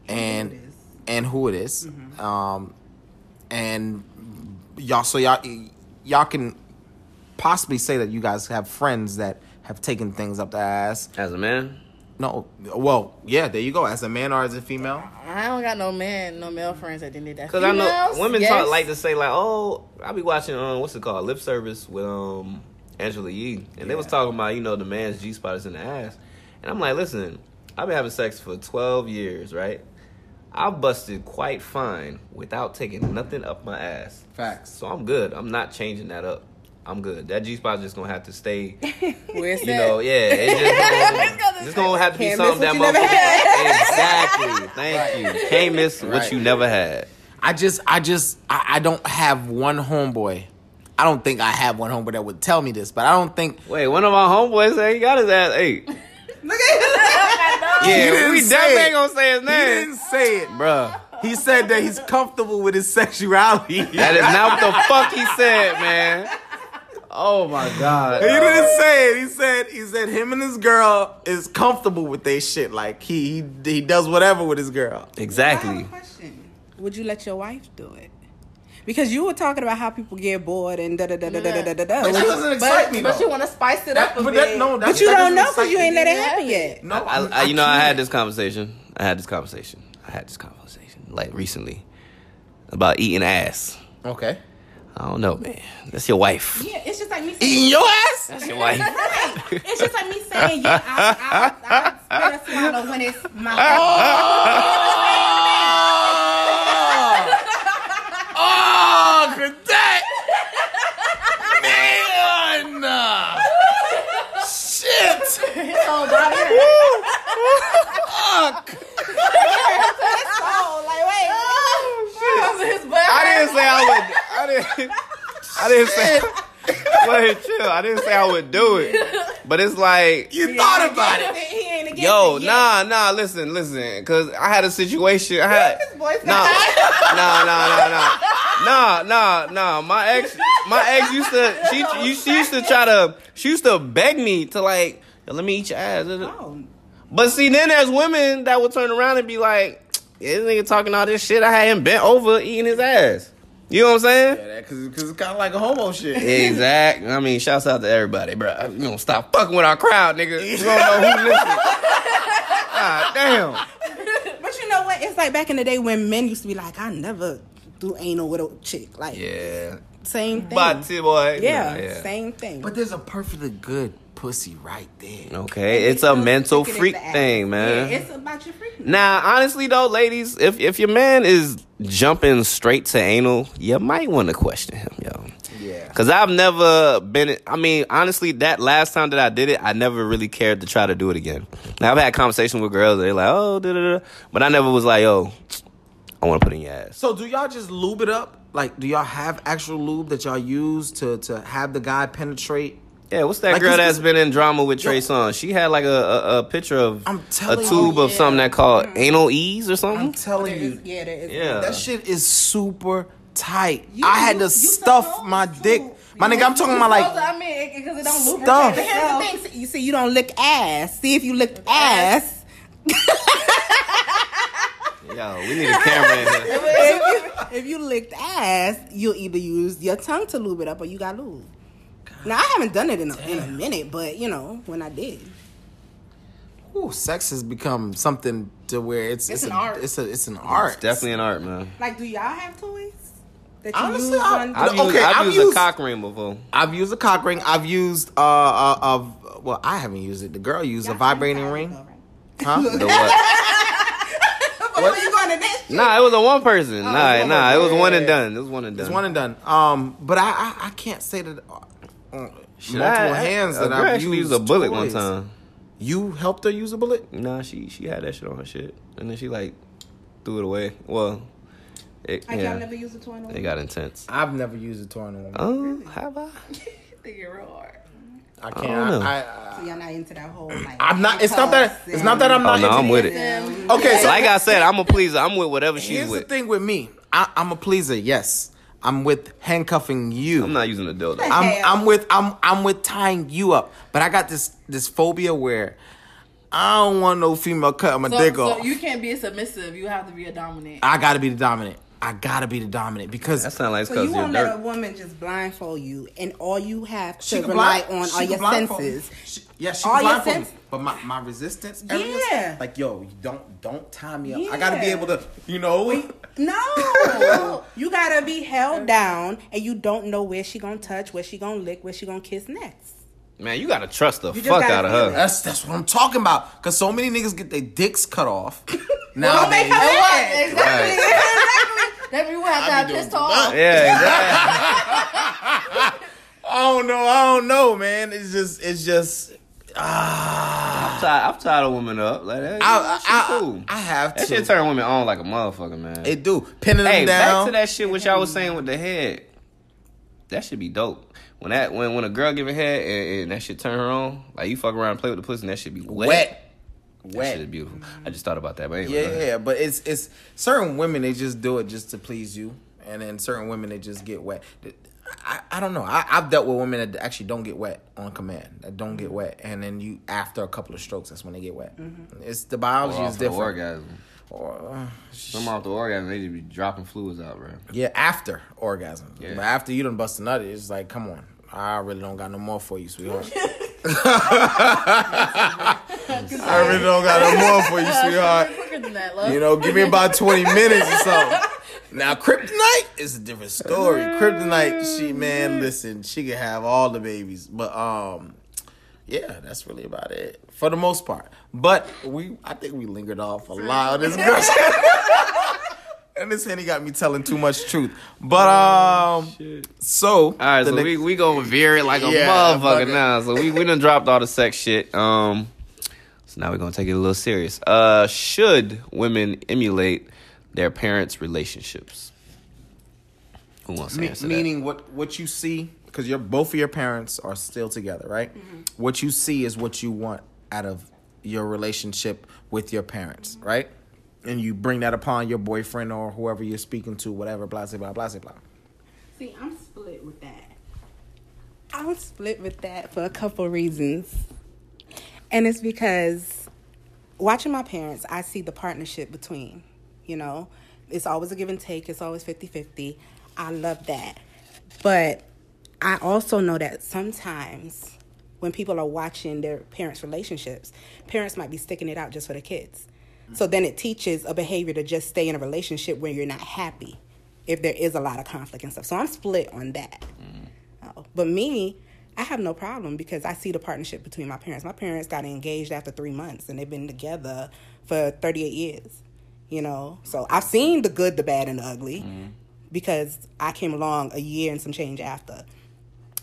and and who it is. Um, and y'all, so y'all y'all can possibly say that you guys have friends that have taken things up the ass. As a man, No, well, yeah, there you go. As a man or as a female, I don't got no man, no male friends that didn't do that. Cause I know women yes. talk like to say like, oh, I'll be watching um, what's it called, lip service with um Angela Yee, and they was talking about you know the man's G spot is in the ass, and I'm like, listen, I've been having sex for 12 years, right? I busted quite fine without taking nothing up my ass. Facts. So I'm good. I'm not changing that up. I'm good. That G spot's just gonna have to stay. Where it's You at. know, yeah. It's just gonna, it's gonna have to be something that what you never motherfucker. Exactly. Thank you. Can't miss what you never had. I just, I just, I, I don't have one homeboy. I don't think I have one homeboy that would tell me this, but I don't think. Wait, one of my homeboys said he got his ass ate. Look at He Yeah, didn't we say definitely ain't gonna say his name. He name. didn't say it. Bruh. He said that he's comfortable with his sexuality. That is not what the fuck he said, man. Oh my god. He didn't say it. He said he said him and his girl is comfortable with their shit. Like he he, he does whatever with his girl. I have a Exactly. question. Would you let your wife do it? Because you were talking about how people get bored and da da da da da da da da. But da. that doesn't But, excite me but though. you want to spice it up That- a but bit. that, no, that, But you that don't doesn't know because excite you ain't me. let it happen yet. No, I, I'm- I, you know, I can't. had this conversation. I had this conversation. I had this conversation like recently about eating ass. Okay. I don't know, man. That's your wife. Yeah, it's just like me saying. Eating your ass? That's your wife. Right. It's just like me saying, yeah, I, I, I spit a swallow when it's my. Oh, after that, man, shit. Oh, my Fuck. I didn't say I would. I didn't. I didn't say. Wait, chill. I didn't say I would do it, but it's like, You thought about it. He ain't yo, it nah, nah. Listen, listen, because I had a situation. I had. This boy's Nah, nah, nah, nah, nah, nah, nah. My ex, my ex used to. She, you, she used to try to. She used to beg me to like, let me eat your ass. Oh, But see, then there's women that will turn around and be like, yeah, this nigga talking all this shit. I had him bent over eating his ass. You know what I'm saying? Yeah, because it's kind of like a homo shit. Exactly. I mean, shouts out to everybody, bro. You don't stop fucking with our crowd, nigga. You don't know who listening. God ah, damn. but you know what? It's like back in the day when men used to be like, I never do anal with a chick. Like Yeah. same thing. But boy. yeah, Nah, yeah. same thing. But there's a perfectly good pussy right there. Okay, it's a mental Stick it in freak thing, man. Yeah, it's about your. Now, honestly though, ladies, if if your man is jumping straight to anal, you might want to question him, yo. Yeah. Cause I've never been. I mean, honestly, that last time that I did it, I never really cared to try to do it again. Now I've had conversations with girls, they're like, "Oh, da da da," but I never was like, "Yo, I want to put in your ass." So do y'all just lube it up? Like, do y'all have actual lube that y'all use to to have the guy penetrate? Yeah, what's that Like, girl that's been in drama with Trey Yo. Songz? She had like a a, a picture of I'm a telling you. tube of Yeah. something that called mm-hmm. anal ease or something. I'm telling There you, is, yeah, there is. Yeah. that shit is super tight. You- I had to you stuff supposed my to. dick. My nigga, I'm talking about like I mean, because it don't. Stuff. But here's the thing: see- you see, you don't lick ass. See if you lick ass. Yo, we need a camera in here. if, you, if you licked ass, you'll either use your tongue to lube it up or you got lube. Now I haven't done it in a, in a minute, but you know when I did. Ooh, sex has become something to where it's It's it's, an a, art. It's a it's an art. It's definitely an art, man. Like, do y'all have toys that you Honestly, use I- on? I've Okay, used, I've I've used, used- a cock ring before. I've used a cock ring. I've used uh uh, uh well I haven't used it. The girl used a vibrating ring. Huh? The what? Before you going to that shit. Nah, it was a one person. nah, one nah, it was one and done. It was one and done. It's one and done. Um, but I I, I can't say that. Shit, multiple I- I- hands a that I've actually used used a bullet one time. You helped her use a bullet. Nah, she she had that shit on her shit, and then she like threw it away. Well, it, Like yeah, y'all never used a toy on it got intense. I've never used a toy on a woman. Oh, have I? Think it real hard. I I can't. don't know. I, I, So y'all not into that whole like. I'm not. It's not that. It's not that I'm Oh not. no, into I'm with it. Um, Okay, so Like I said, I'm a pleaser. I'm with whatever she's Here's the with. thing with me. I, I'm a pleaser. Yes, I'm with handcuffing you. I'm not using a dildo. I'm, I'm uh, with I'm I'm with tying you up. But I got this this phobia where I don't want no female cutting my So, dick so off. you can't be a submissive. You have to be a dominant. I got to be the dominant. I gotta be the dominant because That sounds like it's So because you you're won't let a woman just blindfold you, and all you have to rely blind- on she are your senses. She- yeah, she All can your blindfold me. But my, my resistance areas, Yeah. like yo, you don't don't tie me up. I gotta be able to, you know. No, you gotta be held down, and you don't know where she gonna touch, where she gonna lick, where she gonna kiss next. Man, you gotta trust the You fuck out of her. it. That's that's what I'm talking about. Cause so many niggas get their dicks cut off. Don't make nowadays. her. Exactly. exactly. Then we would have to have be doing pissed off. Yeah, exactly. I don't know. I don't know, man. It's just it's just ah. I'm tired, I'm tired of women up. Like that, I, I, cool. I, I have to. that shit turn women on like a motherfucker, man. It do pinning hey, them down. back to that shit which I was saying with the head. That should be dope. When that when when a girl give a head and, and that shit turn her on, like you fuck around and play with the pussy and that should be wet. wet, That wet. shit is beautiful. I just thought about that, but anyway. Yeah, go ahead. yeah, yeah, but it's it's certain women they just do it just to please you, and then certain women they just get wet. I, I don't know. I, I've dealt with women that actually don't get wet on command, that don't get wet, and then you after a couple of strokes, that's when they get wet. It's the biology Or is off the different. orgasm. Or, uh, Some off the orgasm, they just be dropping fluids out, bro. yeah, after orgasm. Yeah. But after you done bust a nut, it's like, come on, I really don't got no more for you, sweetheart. I really don't got no more for you, sweetheart. Quicker than that, love. You know, give me about 20 minutes or something. Now, Kryptonite is a different story. Kryptonite, she, man, listen, she can have all the babies. But, um, yeah, that's really about it for the most part. But we, I think we lingered off a lot on this girl. and this Henny got me telling too much truth. But, um, so. All right, so next- we we gonna veer it like a Yeah, motherfucker now. So we we done dropped all the sex shit. Um, so now we're gonna take it a little serious. Uh, should women emulate their parents' relationships? Who wants to Me- answer meaning what what you see because your both of your parents are still together, right? Mm-hmm. What you see is what you want out of your relationship with your parents, mm-hmm. right? And you bring that upon your boyfriend or whoever you're speaking to, whatever, blah blah blah blah blah. See, I'm split with that. I'm split with that for a couple reasons. And it's because watching my parents, I see the partnership between, you know, it's always a give and take, it's always 50 50. I love that. But I also know that sometimes when people are watching their parents' relationships, parents might be sticking it out just for the kids. So then it teaches a behavior to just stay in a relationship where you're not happy if there is a lot of conflict and stuff. So I'm split on that. Mm. Oh, But me, I have no problem because I see the partnership between my parents. My parents got engaged after three months and they've been together for 38 years, you know? So I've seen the good, the bad, and the ugly mm-hmm. because I came along a year and some change after.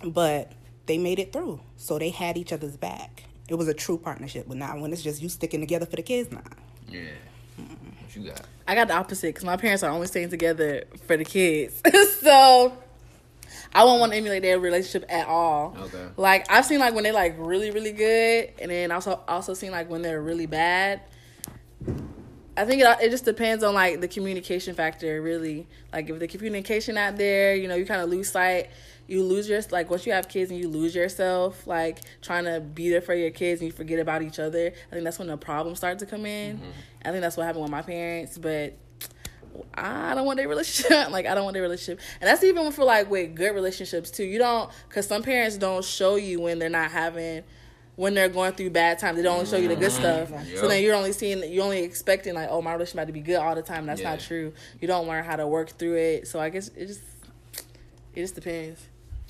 But they made it through. So they had each other's back. It was a true partnership. But not when it's just you sticking together for the kids, nah. Yeah. What you got? I got the opposite because my parents are only staying together for the kids. so I won't want to emulate their relationship at all. Okay. Like I've seen like when they're like really really good, and then also also seen like when they're really bad. I think it, it just depends on like the communication factor, really. Like if the communication out there, you know, you kind of lose sight. You lose your like once you have kids and you lose yourself, like trying to be there for your kids and you forget about each other. I think that's when the problems start to come in. Mm-hmm. I think that's what happened with my parents, but I don't want their relationship. like I don't want their relationship, and that's even for like with good relationships too. You don't, cause some parents don't show you when they're not having, when they're going through bad times. They don't only show you the good stuff. So then you're only seeing, you're only expecting like, oh, my relationship about to be good all the time. That's Yeah. not true. You don't learn how to work through it. So I guess it just, it just depends.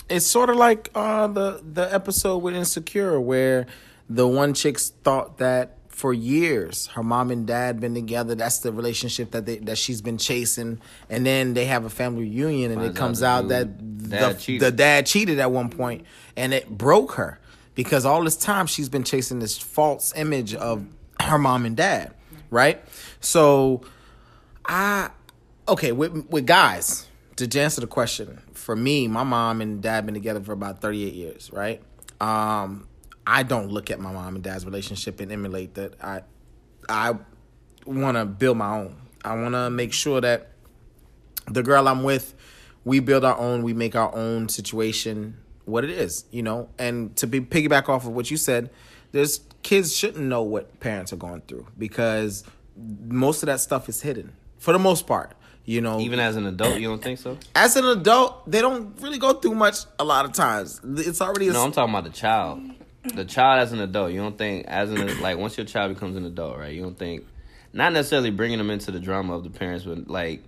It's sort of like uh, the the episode with Insecure where the one chick thought that for years her mom and dad been together. That's the relationship that they that she's been chasing, and then they have a family reunion, and it comes out out that dude- the, dad cheated. the dad cheated at one point, and it broke her because all this time she's been chasing this false image of her mom and dad, right? So I okay with with guys to answer the question for me my mom and dad been together for about 38 years right? Um i don't look at my mom and dad's relationship and emulate that. I i want to build my own. I want to make sure that the girl i'm with we build our own we make our own situation what it is you know and to be piggyback off of what you said there's kids shouldn't know what parents are going through because most of that stuff is hidden for the most part You know, Even as an adult, you don't think so? as an adult, they don't really go through much a lot of times. It's already a, No, I'm talking about the child. The child as an adult. You don't think as an like once your child becomes an adult, right? You don't think not necessarily bringing them into the drama of the parents, but like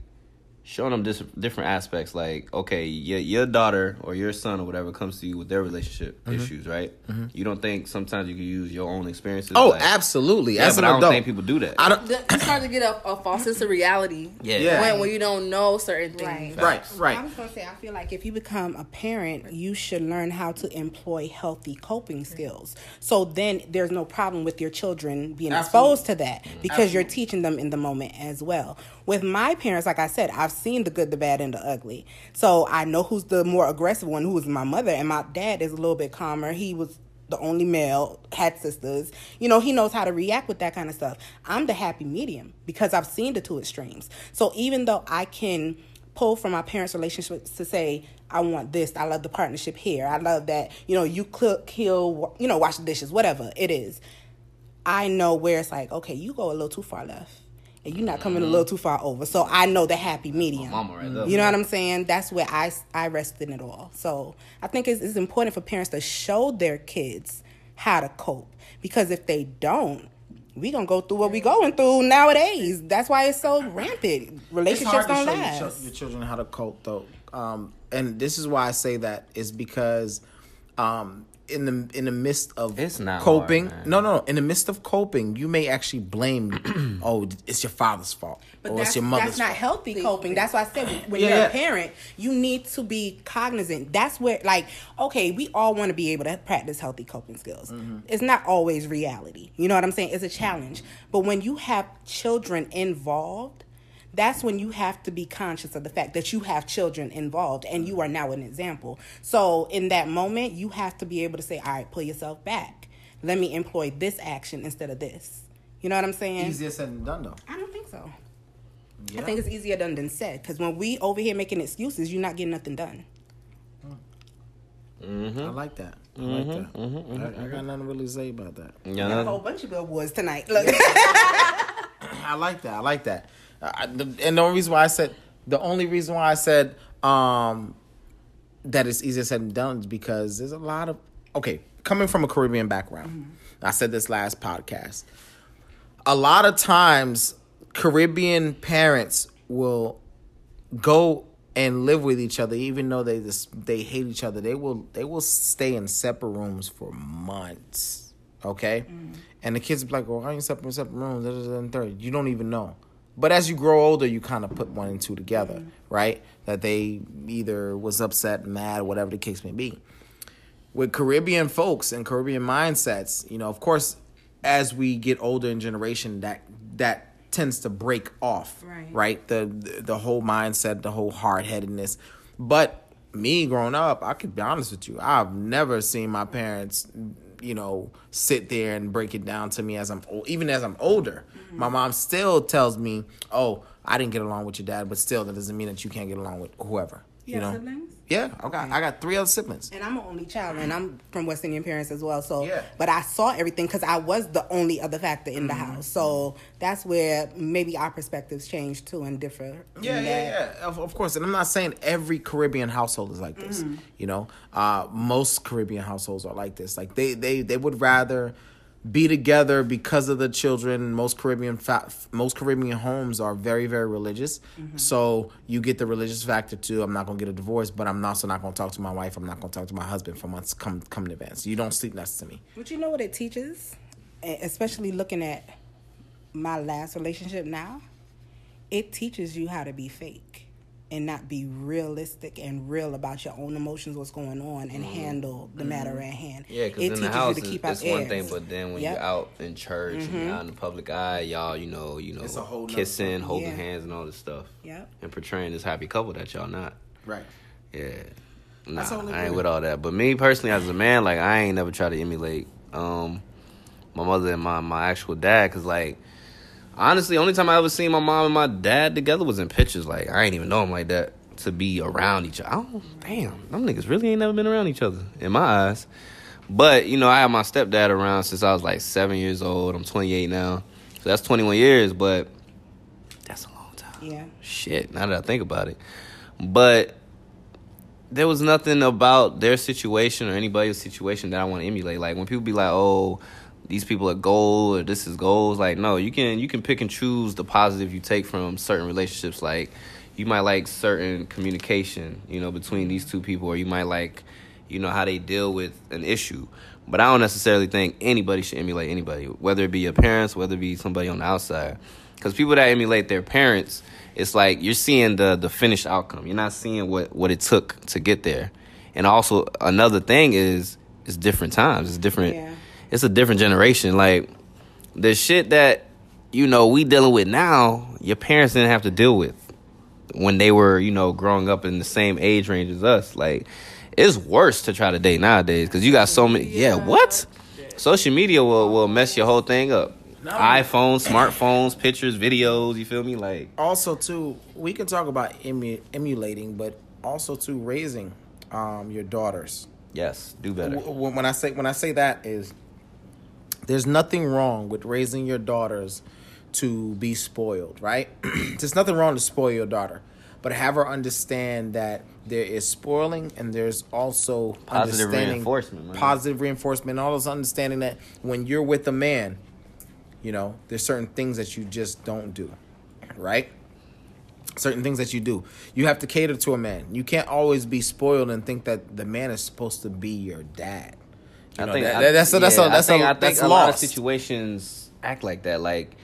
showing them dis- different aspects. Like, okay, your your daughter or your son or whatever comes to you with their relationship Mm-hmm. issues, right? You don't think sometimes you can use your own experiences? oh, like- absolutely. Yeah, as but an I don't adult, think people do that. I don't. The- You start to get a, a false sense of reality. yeah, Yeah. When, when you don't know certain things. Right. Right, right. I was gonna say, I feel like if you become a parent, you should learn how to employ healthy coping skills. So then there's no problem with your children being Absolutely. exposed to that because you're teaching them in the moment as well. With my parents, like I said, I've seen the good, the bad, and the ugly. So I know who's the more aggressive one, who is my mother, and my dad is a little bit calmer. He was the only male, had sisters. You know, he knows how to react with that kind of stuff. I'm the happy medium because I've seen the two extremes. So even though I can pull from my parents' relationship to say, I want this, I love the partnership here, I love that, you know, you cook, heal, you know, wash the dishes, whatever it is. I know where it's like, okay, you go a little too far left. And you're not coming a little too far over. So I know the happy medium. mama right there. You know what I'm saying? That's where I, I rest in it all. So I think it's, it's important for parents to show their kids how to cope. Because if they don't, we gonna go through what we going through nowadays. That's why it's so rampant. It's Relationships hard to don't show your, last. your children how to cope, though. Um, and this is why I say that is because, um, in the in the midst of It's not coping, hard, man. no, no, in the midst of coping, you may actually blame, oh, it's your father's fault, But or that's, it's your mother's that's not fault. healthy coping. That's why I said when Yeah, you're yeah. a parent, you need to be cognizant. That's where, like, okay, we all want to be able to practice healthy coping skills. Mm-hmm. It's not always reality. You know what I'm saying? It's a challenge. But when you have children involved, that's when you have to be conscious of the fact that you have children involved and you are now an example. So in that moment, you have to be able to say, all right, pull yourself back. Let me employ this action instead of this. You know what I'm saying? Easier said than done, though. I don't think so. Yeah. I think it's easier done than said. Because when we over here making excuses, you're not getting nothing done. I like that. I like that. I, I got nothing really to say about that. You Got a whole bunch of billboards tonight. Look. I like that. I like that. I, the, and the only reason why I said the only reason why I said um, that it's easier said than done is because there's a lot of okay coming from a Caribbean background. I said this last podcast. A lot of times, Caribbean parents will go and live with each other, even though they just they hate each other. They will they will stay in separate rooms for months. Okay, and the kids be like, "Well, why are you in separate separate rooms?" And third, you don't even know. But as you grow older, you kind of put one and two together, right? That they either was upset, mad, or whatever the case may be with Caribbean folks and Caribbean mindsets, you know, of course, as we get older in generation, that that tends to break off, Right. The the, the whole mindset, the whole hard headedness. But me growing up, I could be honest with you, I've never seen my parents, you know, sit there and break it down to me as I'm old, even as I'm older. My mom still tells me, "Oh, I didn't get along with your dad, but still, that doesn't mean that you can't get along with whoever." You, You know. siblings? Yeah, I got I got three other siblings. And I'm an only child, and I'm from West Indian parents as well. So, Yeah. but I saw everything because I was the only other factor in the house. So that's where maybe our perspectives change too and differ. Yeah, yeah, yeah. Of, of course, and I'm not saying every Caribbean household is like this. You know, uh, most Caribbean households are like this. Like they, they, they would rather be together because of the children. Most Caribbean, fa- most Caribbean homes are very, very religious. Mm-hmm. So you get the religious factor too. I'm not gonna get a divorce, but I'm also not gonna talk to my wife. I'm not gonna talk to my husband for months come come in advance. You don't sleep next to me. But you know what it teaches, especially looking at my last relationship now. It teaches you how to be fake and not be realistic and real about your own emotions, what's going on, and handle the matter at hand. Mm-hmm. Yeah, because it in the teaches house, you to keep it's, out it's one airs. thing, but then when Yep. you're out in church and you're out in the public eye, y'all, you know, you know, It's a whole nother kissing, holding Yeah. hands, and all this stuff, Yep. and portraying this happy couple that y'all not. Right. Yeah, nah, That's I ain't good. with all that. But me personally, as a man, like I ain't never try to emulate um my mother and my my actual dad, cause like. Honestly, only time I ever seen my mom and my dad together was in pictures. Like I ain't even know them like that to be around each other. I don't, damn, them niggas really ain't never been around each other in my eyes. But you know, I had my stepdad around since I was like seven years old. I'm 28 now, so that's 21 years. But that's a long time. Yeah. Shit, now that I think about it. But there was nothing about their situation or anybody's situation that I want to emulate. Like when people be like, "Oh, these people are gold or this is goals," like no, you can you can pick and choose the positive you take from certain relationships. Like you might like certain communication, you know, between these two people, or you might like, you know, how they deal with an issue. But I don't necessarily think anybody should emulate anybody, whether it be your parents, whether it be somebody on the outside. Because people that emulate their parents, it's like you're seeing the the finished outcome. You're not seeing what what it took to get there. And also another thing is it's different times. It's different. Yeah. It's a different generation. Like the shit that you know we dealing with now, your parents didn't have to deal with when they were you know growing up in the same age range as us. Like it's worse to try to date nowadays because you got so many. Yeah, what? Social media will will mess your whole thing up. iPhones, smartphones, pictures, videos. You feel me? Like also too we can talk about emu- emulating but also too raising um, your daughters yes, do better. When i say when i say that is there's nothing wrong with raising your daughters to be spoiled right? There's nothing wrong to spoil your daughter but have her understand that there is spoiling and there's also Positive understanding- reinforcement, man. positive reinforcement all those understanding that when you're with a man you know there's certain things that you just don't do right? Certain things that you do. You have to cater to a man. You can't always be spoiled and think that the man is supposed to be your dad you know, that- I- that's a, that's a, that's I think, a, I think that's a lot of situations act like that. Like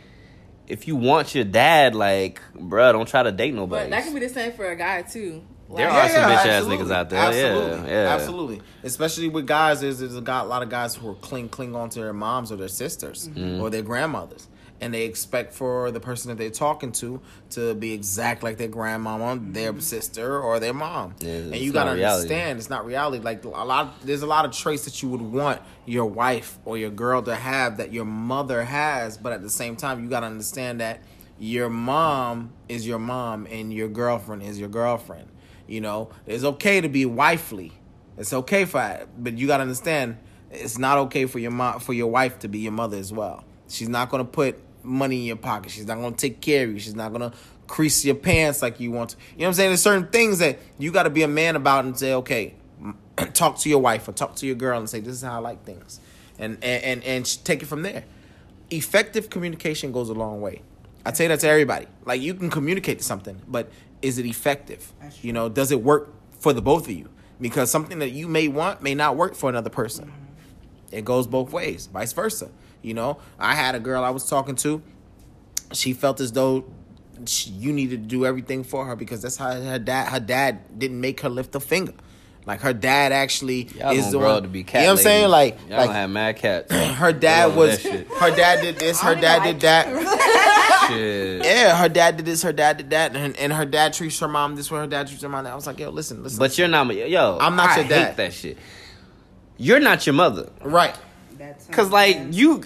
if you want your dad, like bruh, don't try to date nobody. But that can be the same for a guy too. There Like- are some bitch ass niggas out there. Absolutely, Yeah, yeah. absolutely. Especially with guys, there's, there's a, guy, a lot of guys who are cling cling on to their moms or their sisters Mm-hmm. or their grandmothers, and they expect for the person that they're talking to to be exact like their grandmama, their mm-hmm. sister, or their mom. Yeah, and you gotta reality. understand, it's not reality. Like a lot, there's a lot of traits that you would want your wife or your girl to have that your mother has, but at the same time, you gotta understand that your mom is your mom and your girlfriend is your girlfriend. You know, it's okay to be wifely. It's okay for it, but you gotta understand it's not okay for your mom for your wife to be your mother as well. She's not gonna put money in your pocket. She's not gonna take care of you. She's not gonna crease your pants like you want to. You know what I'm saying? There's certain things that you gotta be a man about and say, okay, talk to your wife or talk to your girl and say, this is how I like things, and and and, and take it from there. Effective communication goes a long way. I tell you that to everybody. Like you can communicate something, but is it effective? You know, does it work for the both of you? Because something that you may want may not work for another person. Mm-hmm. It goes both ways, vice versa. You know, I had a girl I was talking to. She felt as though she, you needed to do everything for her because that's how her dad. Her dad didn't make her lift a finger. Like her dad actually Y'all is gonna the grow one. to be cat you know what I'm saying? Like, y'all like gonna have mad cats. her dad was. Her dad did this. Her dad did that. Shit. Yeah, her dad did this. Her dad did that, and, and her dad treats her mom this way. Her dad treats her mom that. I was like, yo, listen, listen. But you're not my yo. I'm not I your dad. Hate that shit. You're not your mother. right. That's Cause like you,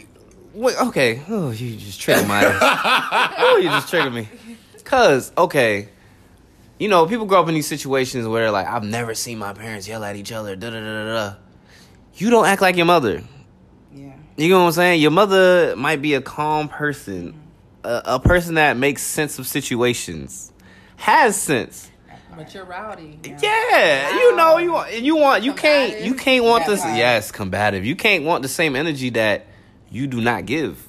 wait, okay. Oh, you just triggered my. ass. oh, you just triggered me. Cause okay, you know people grow up in these situations where like I've never seen my parents yell at each other. Da da da da da. You don't act like your mother. yeah. You know what I'm saying? Your mother might be a calm person, a, a person that makes sense of situations, has sense. But you're rowdy. Yeah, you know you want you want you can't you can't want this. That part. Yes, combative. You can't want the same energy that you do not give.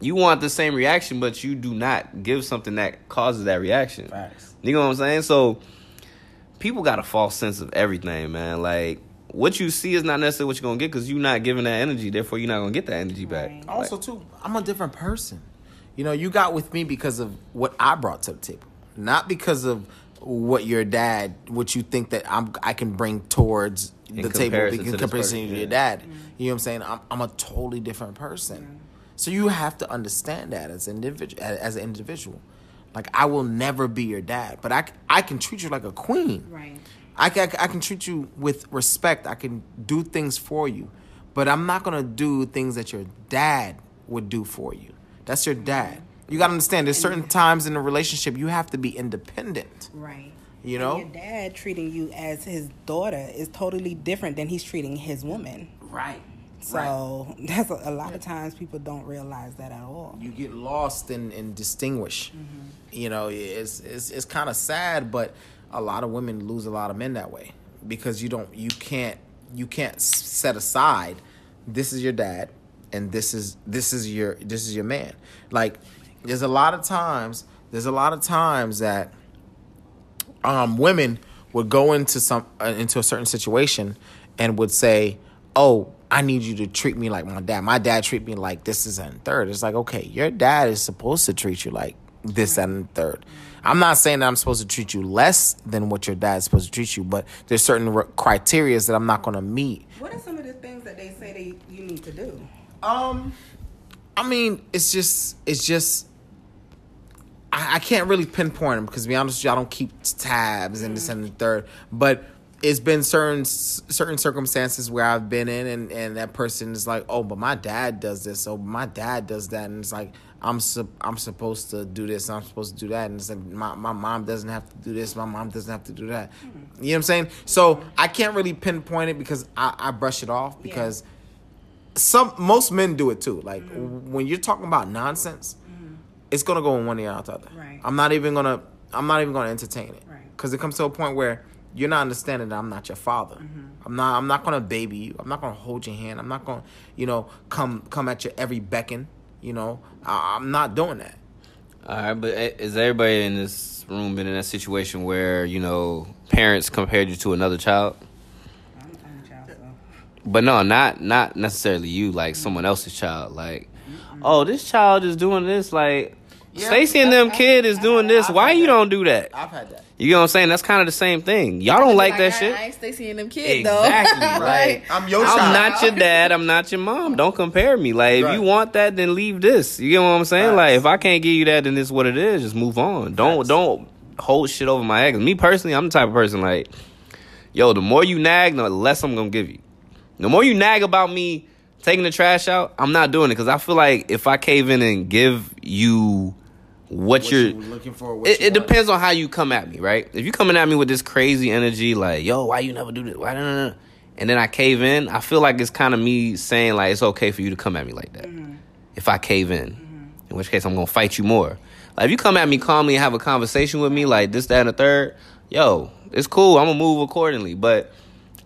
You want the same reaction, but you do not give something that causes that reaction. Facts. You know what I'm saying? So people got a false sense of everything, man. Like what you see is not necessarily what you're gonna get because you're not giving that energy. Therefore, you're not gonna get that energy back. Right. Also, too, I'm a different person. You know, you got with me because of what I brought to the table, not because of what your dad, what you think that I'm, I can bring towards In the table comparison in to comparison person, to your yeah. dad. Mm-hmm. You know what I'm saying? I'm, I'm a totally different person. So you have to understand that as an individual. As an individual, like I will never be your dad, but I I can treat you like a queen. Right. I can, I can treat you with respect. I can do things for you, but I'm not gonna do things that your dad would do for you. That's your dad. Mm-hmm. You gotta understand. There's certain times in a relationship you have to be independent. Right. You And know, your dad treating you as his daughter is totally different than he's treating his woman. right? So that's a, a lot of times people don't realize that at all. you get lost and, and distinguish. Mm-hmm. You know, it's it's it's kind of sad, but a lot of women lose a lot of men that way because you don't you can't you can't set aside this is your dad and this is this is your this is your man. Like there's a lot of times there's a lot of times that um, women would go into some uh, into a certain situation and would say, "Oh, I need you to treat me like my dad. My dad treat me like this is and third. It's like, okay, your dad is supposed to treat you like this and third. I'm not saying that I'm supposed to treat you less than what your dad's supposed to treat you, but there's certain r- criteria that I'm not going to meet. What are some of the things that they say they you need to do? Um, I mean, it's just, it's just, I, I can't really pinpoint them because to be honest with you, I don't keep tabs and this mm. and the third. But it's been certain certain circumstances where I've been in, and and that person is like, oh, but my dad does this, oh, my dad does that, and it's like. I'm sup- I'm supposed to do this. I'm supposed to do that, and it's like my my mom doesn't have to do this. My mom doesn't have to do that. Mm. You know what I'm saying? So I can't really pinpoint it because I, I brush it off because some most men do it too. Like mm. when you're talking about nonsense, it's gonna go in one ear out the other. Right. I'm not even gonna I'm not even gonna entertain it. Right. Because it comes to a point where you're not understanding that I'm not your father. Mm-hmm. I'm not I'm not gonna baby you. I'm not gonna hold your hand. I'm not gonna, you know, come come at your every beckon. You know, I, I'm not doing that. All right, but is everybody in this room been in that situation where you know parents compared you to another child? I'm the only child, so. But no, not not necessarily you, like someone else's child. Like, oh, this child is doing this. Like, Yeah, Stacy and them I- I- kid is doing this. I've Why you that. don't do that? I've had that. You know what I'm saying? That's kind of the same thing. Y'all don't like that I, shit. I ain't Stacy and them kids though. Exactly, right. I'm your I'm child. not your dad. I'm not your mom. Don't compare me. Like, if you want that, then leave this. You get what I'm saying? Facts. Like, if I can't give you that, then this is what it is. Just move on. Don't Facts. don't hold shit over my head. 'Cause Me personally, I'm the type of person like, yo, the more you nag, the less I'm gonna give you. The more you nag about me taking the trash out, I'm not doing it because I feel like if I cave in and give you what, What you're you looking for? What it, it depends on how you come at me, right? If you coming at me with this crazy energy, like, yo, why you never do this? Why no, And then I cave in, I feel like it's kind of me saying like it's okay for you to come at me like that. Mm-hmm. If I cave in, mm-hmm. in which case I'm gonna fight you more. Like if you come at me calmly and have a conversation with me, like this, that, and the third, yo, it's cool. I'm gonna move accordingly. But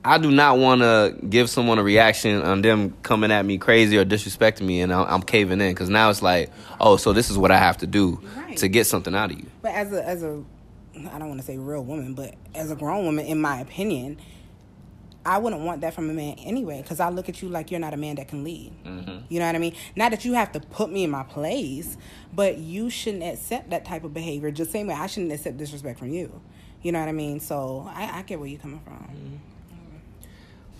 I do not want to give someone a reaction on them coming at me crazy or disrespecting me, and I'm, I'm caving in because now it's like, oh, so this is what I have to do Right. to get something out of you. But as a as a I don't want to say real woman, but as a grown woman, in my opinion, I wouldn't want that from a man anyway. Because I look at you like you're not a man that can lead. Mm-hmm. You know what I mean? Not that you have to put me in my place, but you shouldn't accept that type of behavior. Just same way I shouldn't accept disrespect from you. You know what I mean? So I, I get where you're coming from. Mm-hmm.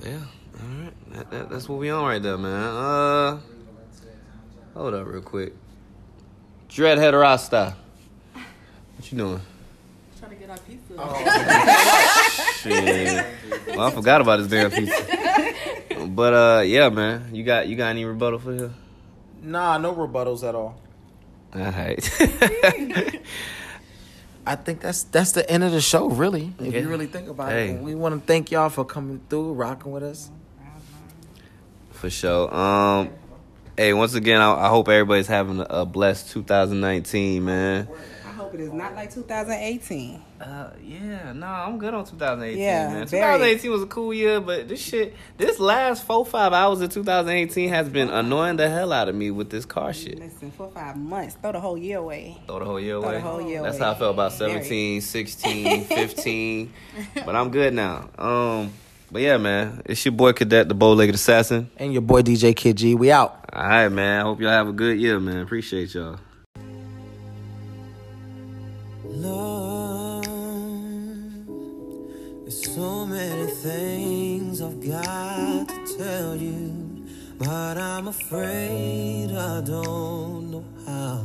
Yeah, all right. That, that, that's what we on right there, man. Uh, hold up real quick. Dreadhead Rasta. What you doing? Trying to get our pizza. Shit. Well, I forgot about this damn pizza. But uh, yeah, man. You got you got any rebuttal for here? Nah, no rebuttals at all. All right. I think that's that's the end of the show, really. If Yeah. you really think about Hey. it, we want to thank y'all for coming through, rocking with us. for sure. Um, hey, once again, I, I hope everybody's having a, a blessed 2019, man. I hope it is not like 2018. Uh, yeah, no, I'm good on 2018, Yeah, man. very. 2018 was a cool year, but this shit, this last four five hours of 2018 has been annoying the hell out of me with this car shit. Listen, four five months, throw the whole year away. Throw the whole year away. Throw away. the whole year That's away. how I felt about 17, 16, 15. but I'm good now. Um, but yeah, man, it's your boy Cadet, the bow-legged assassin. And your boy DJ Kid G. We out. All right, man. I hope y'all have a good year, man. Appreciate y'all. Love. There's so many things I've got to tell you, but I'm afraid I don't know how.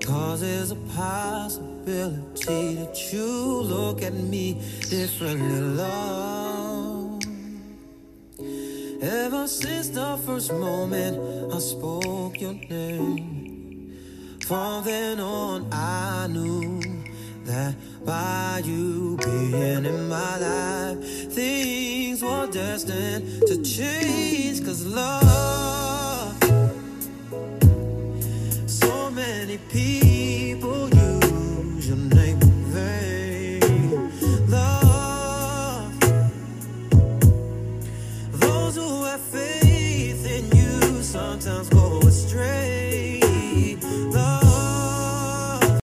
Cause there's a possibility that you look at me differently, love. Ever since the first moment I spoke your name. From then on, I knew that by you being in my life, things were destined to change. Cause love, so many people use your name in vain. Love, those who have faith in you sometimes.